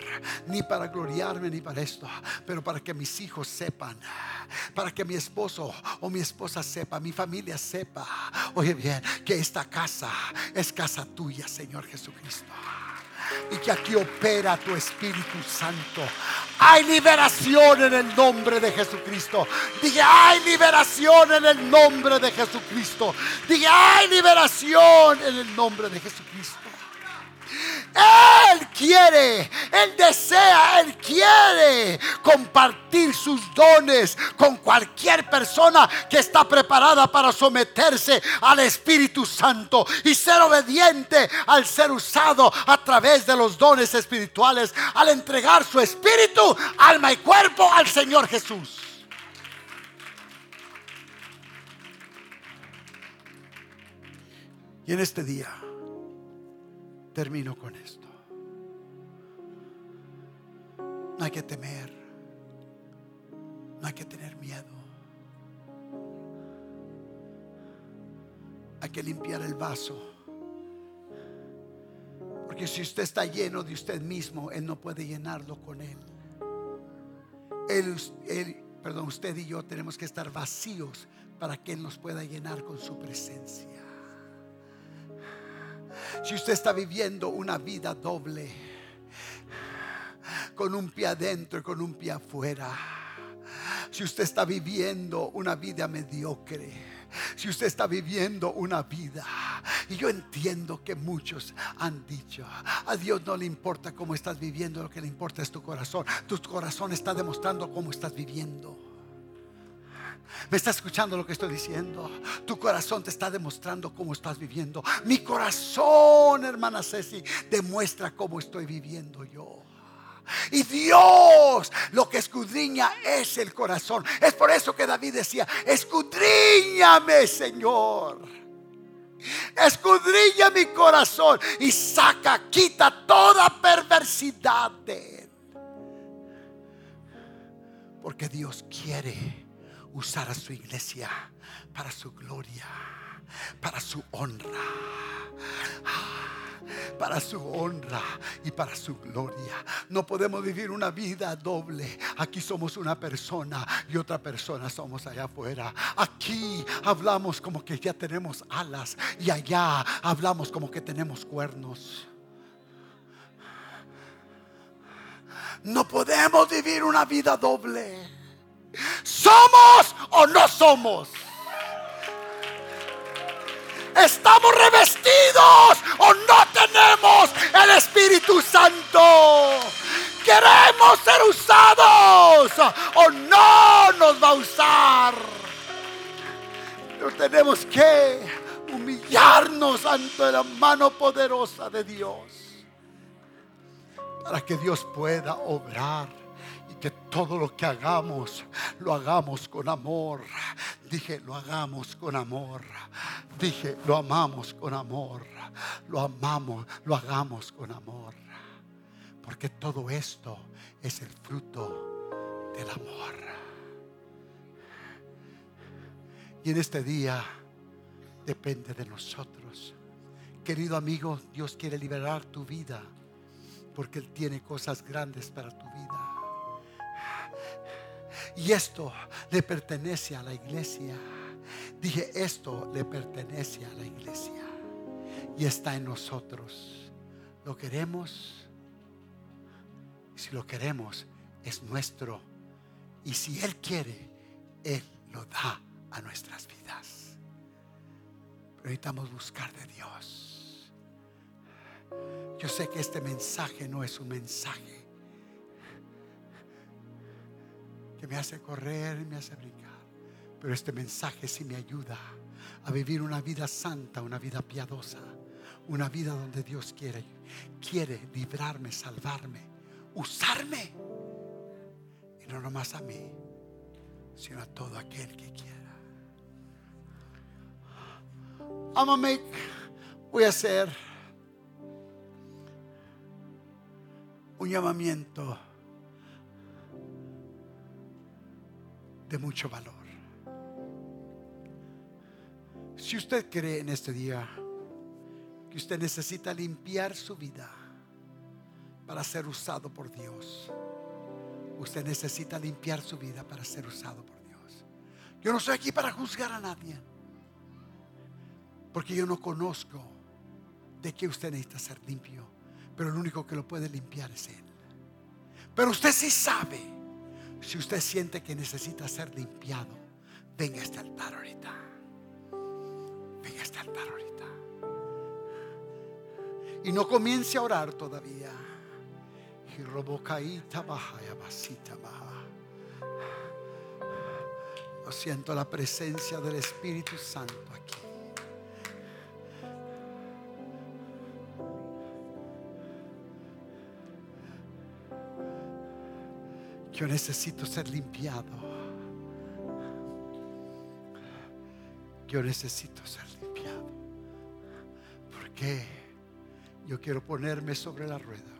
ni para gloriarme, ni para esto, pero para que mis hijos sepan, para que mi esposo o mi esposa sepa, mi familia sepa, oye bien, que esta casa es casa tuya, Señor Jesucristo y que aquí opera tu Espíritu Santo. Hay liberación en el nombre de Jesucristo. Diga, hay liberación en el nombre de Jesucristo. Diga, hay liberación en el nombre de Jesucristo. Él quiere, Él desea, Él quiere compartir sus dones con cualquier persona que está preparada para someterse al Espíritu Santo y ser obediente al ser usado a través de los dones espirituales, al entregar su espíritu, alma y cuerpo al Señor Jesús. Y en este día termino con esto. No hay que temer. No hay que tener miedo. Hay que limpiar el vaso. Porque si usted está lleno de usted mismo, Él no puede llenarlo con Él. Él, perdón, usted y yo tenemos que estar vacíos para que Él nos pueda llenar con su presencia. Si usted está viviendo una vida doble, con un pie adentro y con un pie afuera, si usted está viviendo una vida mediocre, si usted está viviendo una vida, y yo entiendo que muchos han dicho, a Dios no le importa cómo estás viviendo, lo que le importa es tu corazón. Tu corazón está demostrando cómo estás viviendo. ¿Me está escuchando lo que estoy diciendo? Tu corazón te está demostrando cómo estás viviendo. Mi corazón, hermana Ceci, demuestra cómo estoy viviendo yo. Y Dios lo que escudriña es el corazón. Es por eso que David decía, escudriñame Señor. Escudriña mi corazón y saca, quita toda perversidad de él. Porque Dios quiere usar a su iglesia para su gloria, para su honra para su honra y para su gloria. No podemos vivir una vida doble. Aquí somos una persona y otra persona somos allá afuera. Aquí hablamos como que ya tenemos alas y allá hablamos como que tenemos cuernos. No podemos vivir una vida doble. ¿Somos o no somos? ¿Estamos revestidos o no tenemos el Espíritu Santo? ¿Queremos ser usados o no nos va a usar? Pero tenemos que humillarnos ante la mano poderosa de Dios para que Dios pueda obrar que todo lo que hagamos, lo hagamos con amor. Dije, lo hagamos con amor. Dije, lo amamos con amor. Lo amamos, lo hagamos con amor. Porque todo esto es el fruto del amor. Y en este día depende de nosotros. Querido amigo, Dios quiere liberar tu vida porque Él tiene cosas grandes para tu vida. Y esto le pertenece a la iglesia. Dije, esto le pertenece a la iglesia. Y está en nosotros. Lo queremos. Si lo queremos, es nuestro. Y si Él quiere, Él lo da a nuestras vidas. Pero necesitamos buscar de Dios. Yo sé que este mensaje no es un mensaje que me hace correr y me hace brincar. Pero este mensaje sí me ayuda a vivir una vida santa, una vida piadosa, una vida donde Dios quiere, quiere librarme, salvarme, usarme. Y no nomás a mí, sino a todo aquel que quiera. I'm a make, voy a hacer un llamamiento de mucho valor. Si usted cree en este día que usted necesita limpiar su vida para ser usado por Dios, usted necesita limpiar su vida para ser usado por Dios. Yo no estoy aquí para juzgar a nadie, porque yo no conozco de qué usted necesita ser limpio, pero el único que lo puede limpiar es Él. Pero usted sí sabe si usted siente que necesita ser limpiado, venga a este altar ahorita. Venga a este altar ahorita. Y no comience a orar todavía. Yo siento la presencia del Espíritu Santo aquí. Yo necesito ser limpiado. Yo necesito ser limpiado. qué? Yo quiero ponerme sobre la rueda.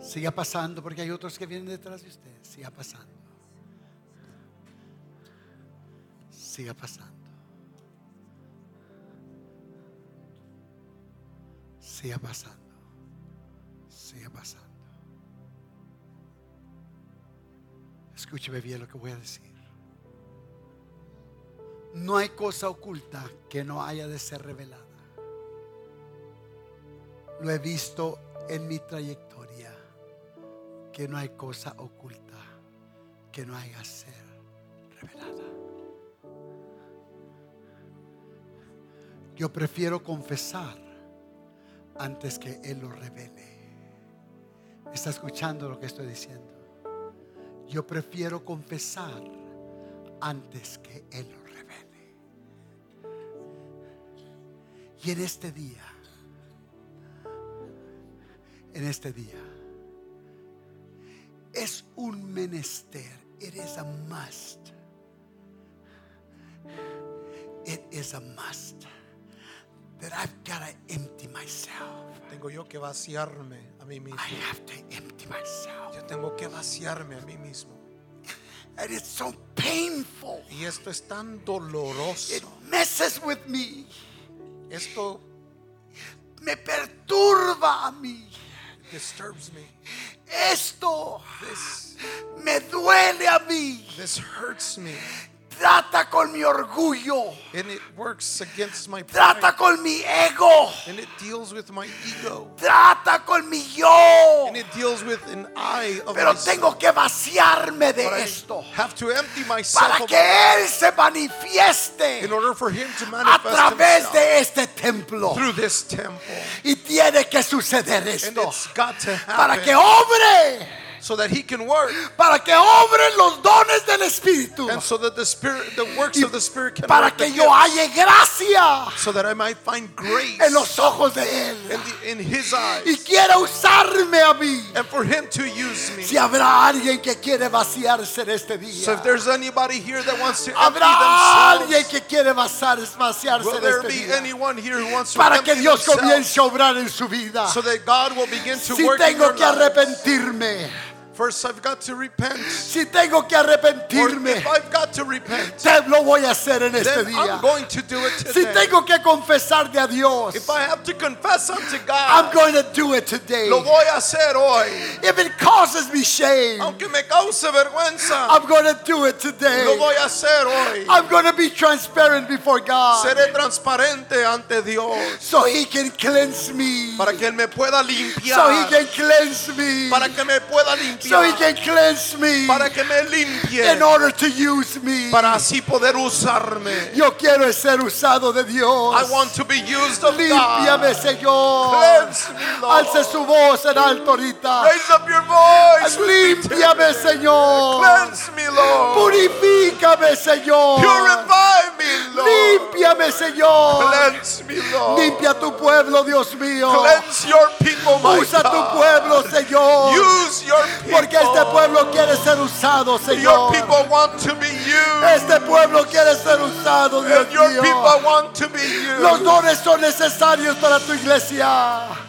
Siga pasando porque hay otros que vienen detrás de usted. Siga pasando. Siga pasando. Siga pasando. Siga pasando. Escúcheme bien lo que voy a decir. No hay cosa oculta que no haya de ser revelada. Lo he visto en mi trayectoria, que no hay cosa oculta que no haya de ser revelada. Yo prefiero confesar antes que Él lo revele. ¿Está escuchando lo que estoy diciendo? Yo prefiero confesar antes que Él lo revele. Y en este día, en este día, es un menester. It is a must. It is a must that I've got to empty myself. Tengo yo que vaciarme a mí mismo. I have to empty myself. Yo tengo que vaciarme a mí mismo. And it's so painful. Y esto es tan doloroso. It messes with me. Esto Me perturba a mí. disturbs me. Esto This, me duele a mí. this hurts me. Trata con mi orgullo. And it works against my Trata pride. con mi ego. And it deals with my ego. Trata con mi yo. And it deals with an I of Pero myself. tengo que vaciarme de But I esto. have to empty myself Para que Él se manifieste in order for him to a manifest través himself de este templo. through this temple. Y tiene que suceder And esto. it's got to Para que happen obre. So that he can work. Para que obren los dones del Espíritu. And so that the spirit, the works Y of the spirit can para que yo halle gracia so that I might find grace en los ojos de Él. in, the, in his eyes Y quiere usarme a mí. and for him to use me. Si habrá alguien que quiere vaciarse en este So if día. there's anybody here that wants to empty Habrá alguien que quiere vaciar- vaciarse en there este be día. anyone here who wants to Para que Dios themselves comience a obrar en su vida. so that God will begin to Si work in tengo your que arrepentirme. First, I've got to repent. Si tengo que arrepentirme. if I've got to repent, Te lo voy a hacer en este día. I'm going to do it Si tengo que confesarle a Dios. If I have to confess unto God, I'm going to do it today. lo voy a hacer hoy. If it causes me shame, Aunque me cause vergüenza, I'm going to do it today. lo voy a hacer hoy. I'm going to be transparent before God Seré transparente ante Dios so He can cleanse me. para que Él me pueda So He can cleanse me. Para que me pueda So He can cleanse me Para que me limpie. in order to use me. Para así poder usarme. Yo quiero ser usado de Dios. I want to be used of Límpiame, God. Señor. Cleanse me, Lord. Alce su voz en alto ahorita. Raise up your voice. Límpiame. Señor. Cleanse me, Lord. Purifícame, Señor. Purify me, Lord. Límpiame, Señor. Cleanse me, Lord. Limpia tu pueblo, Dios mío. Cleanse your people, my Usa tu God. pueblo, Señor. Use your people. Porque este pueblo quiere ser usado, Your Señor. people want to be used. Este pueblo quiere ser usado, Dios mío. Los dones son necesarios para tu iglesia.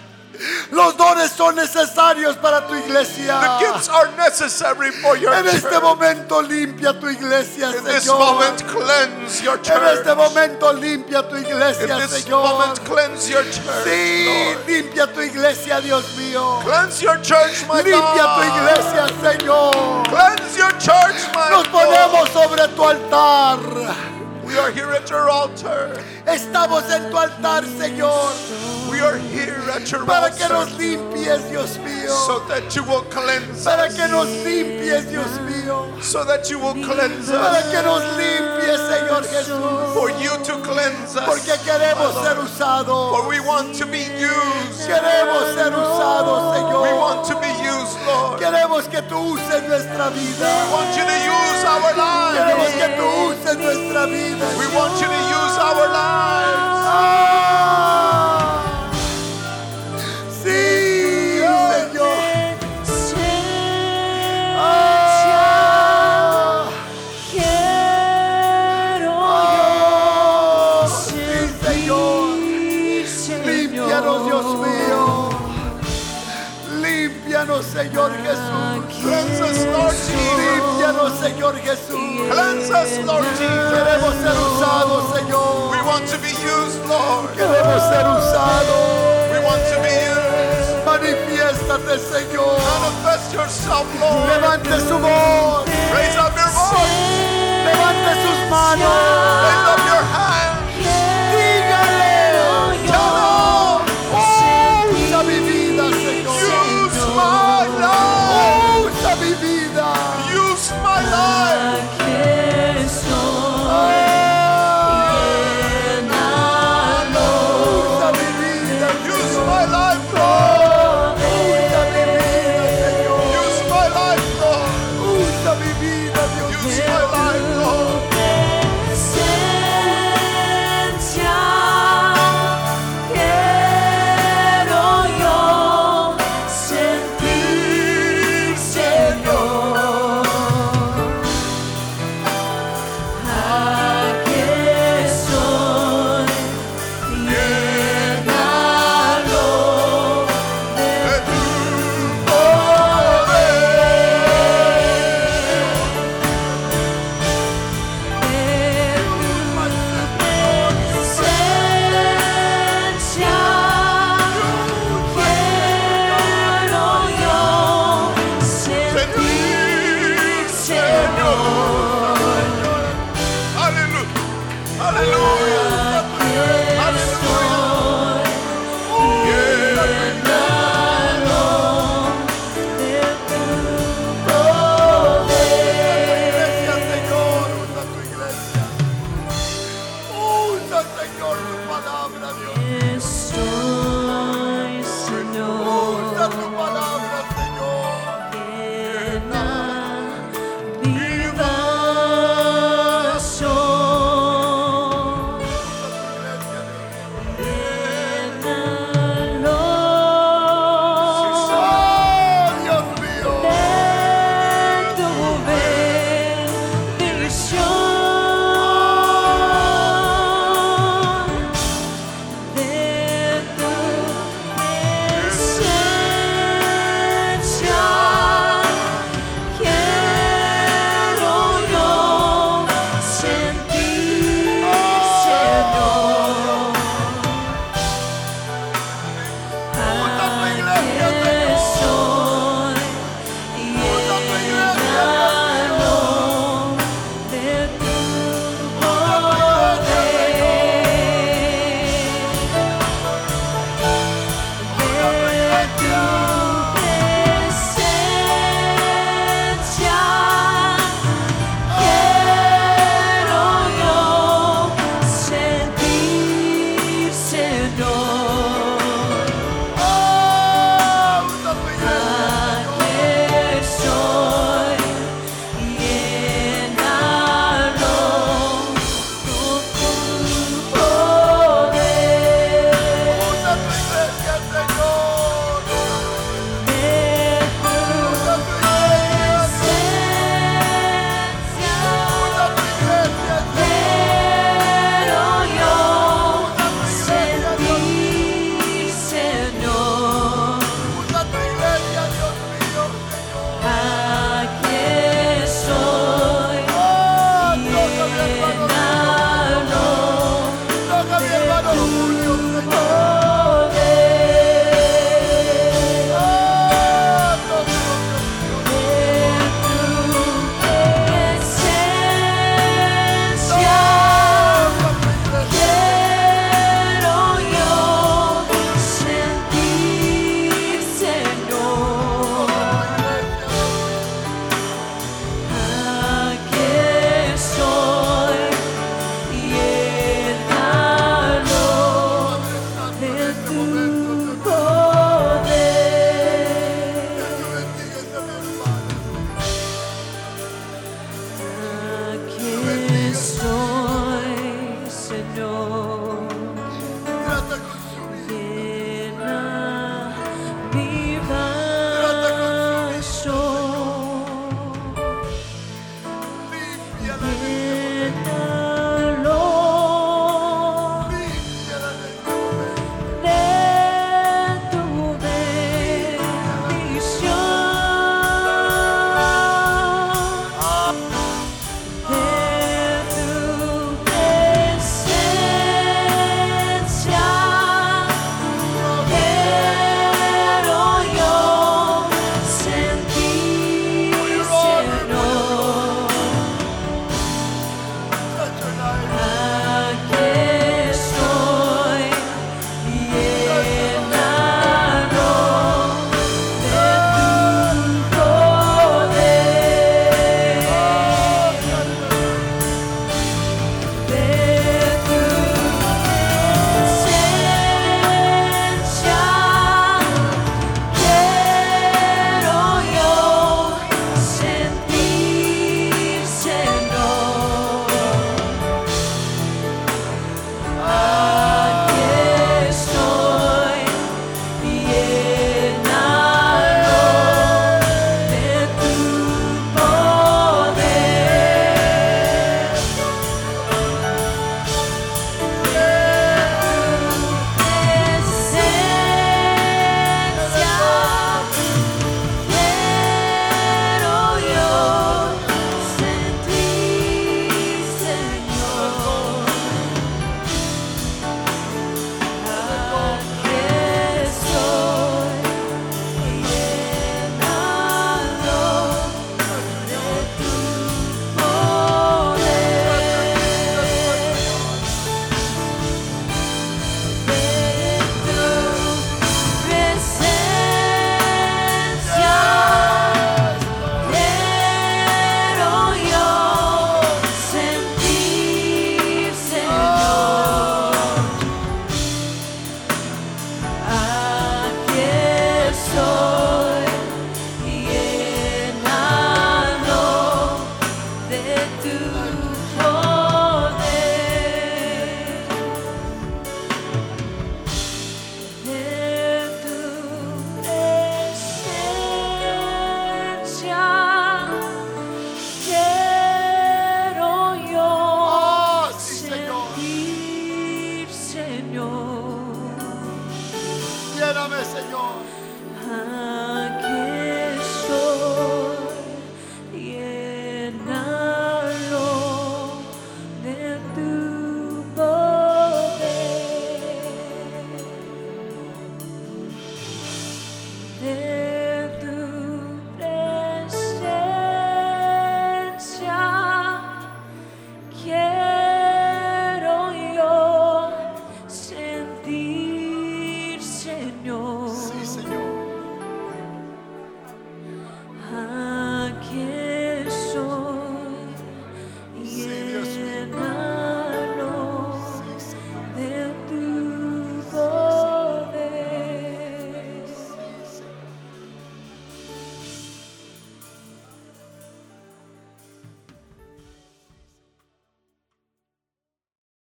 Los dones son necesarios para tu iglesia. The gifts are necessary for your En este church. momento limpia tu iglesia, In this Señor. moment, cleanse your En church. este momento limpia tu iglesia, Señor. moment, cleanse your church. Sí, Lord. limpia tu iglesia, Dios mío. Cleanse your church, my Limpia tu iglesia, Señor. Cleanse your church, my Nos ponemos sobre tu altar. We are here at your altar. Estamos en tu altar, Señor. We are here at your Para que nos limpies, Dios mío. So that you will cleanse Para us. que nos limpies, Dios mío. So that you will cleanse Para us. que nos limpies, Señor Jesús. For you to cleanse us. Porque queremos ser For usados. we want to be used. Queremos ser usados, We want to be used, Lord. Queremos que tú uses nuestra We want you to use our Queremos que lives. tú uses nuestra vida. We want you to use our lives. Ah. Señor Jesús. Lord Jesus. Queremos ser usados, Señor. We want to be used, Lord. Queremos ser usados. We want to be used. Manifiéstate, Señor. Manifest yourself, Lord. Levante su voz. Raise up your voice. Levante sus manos.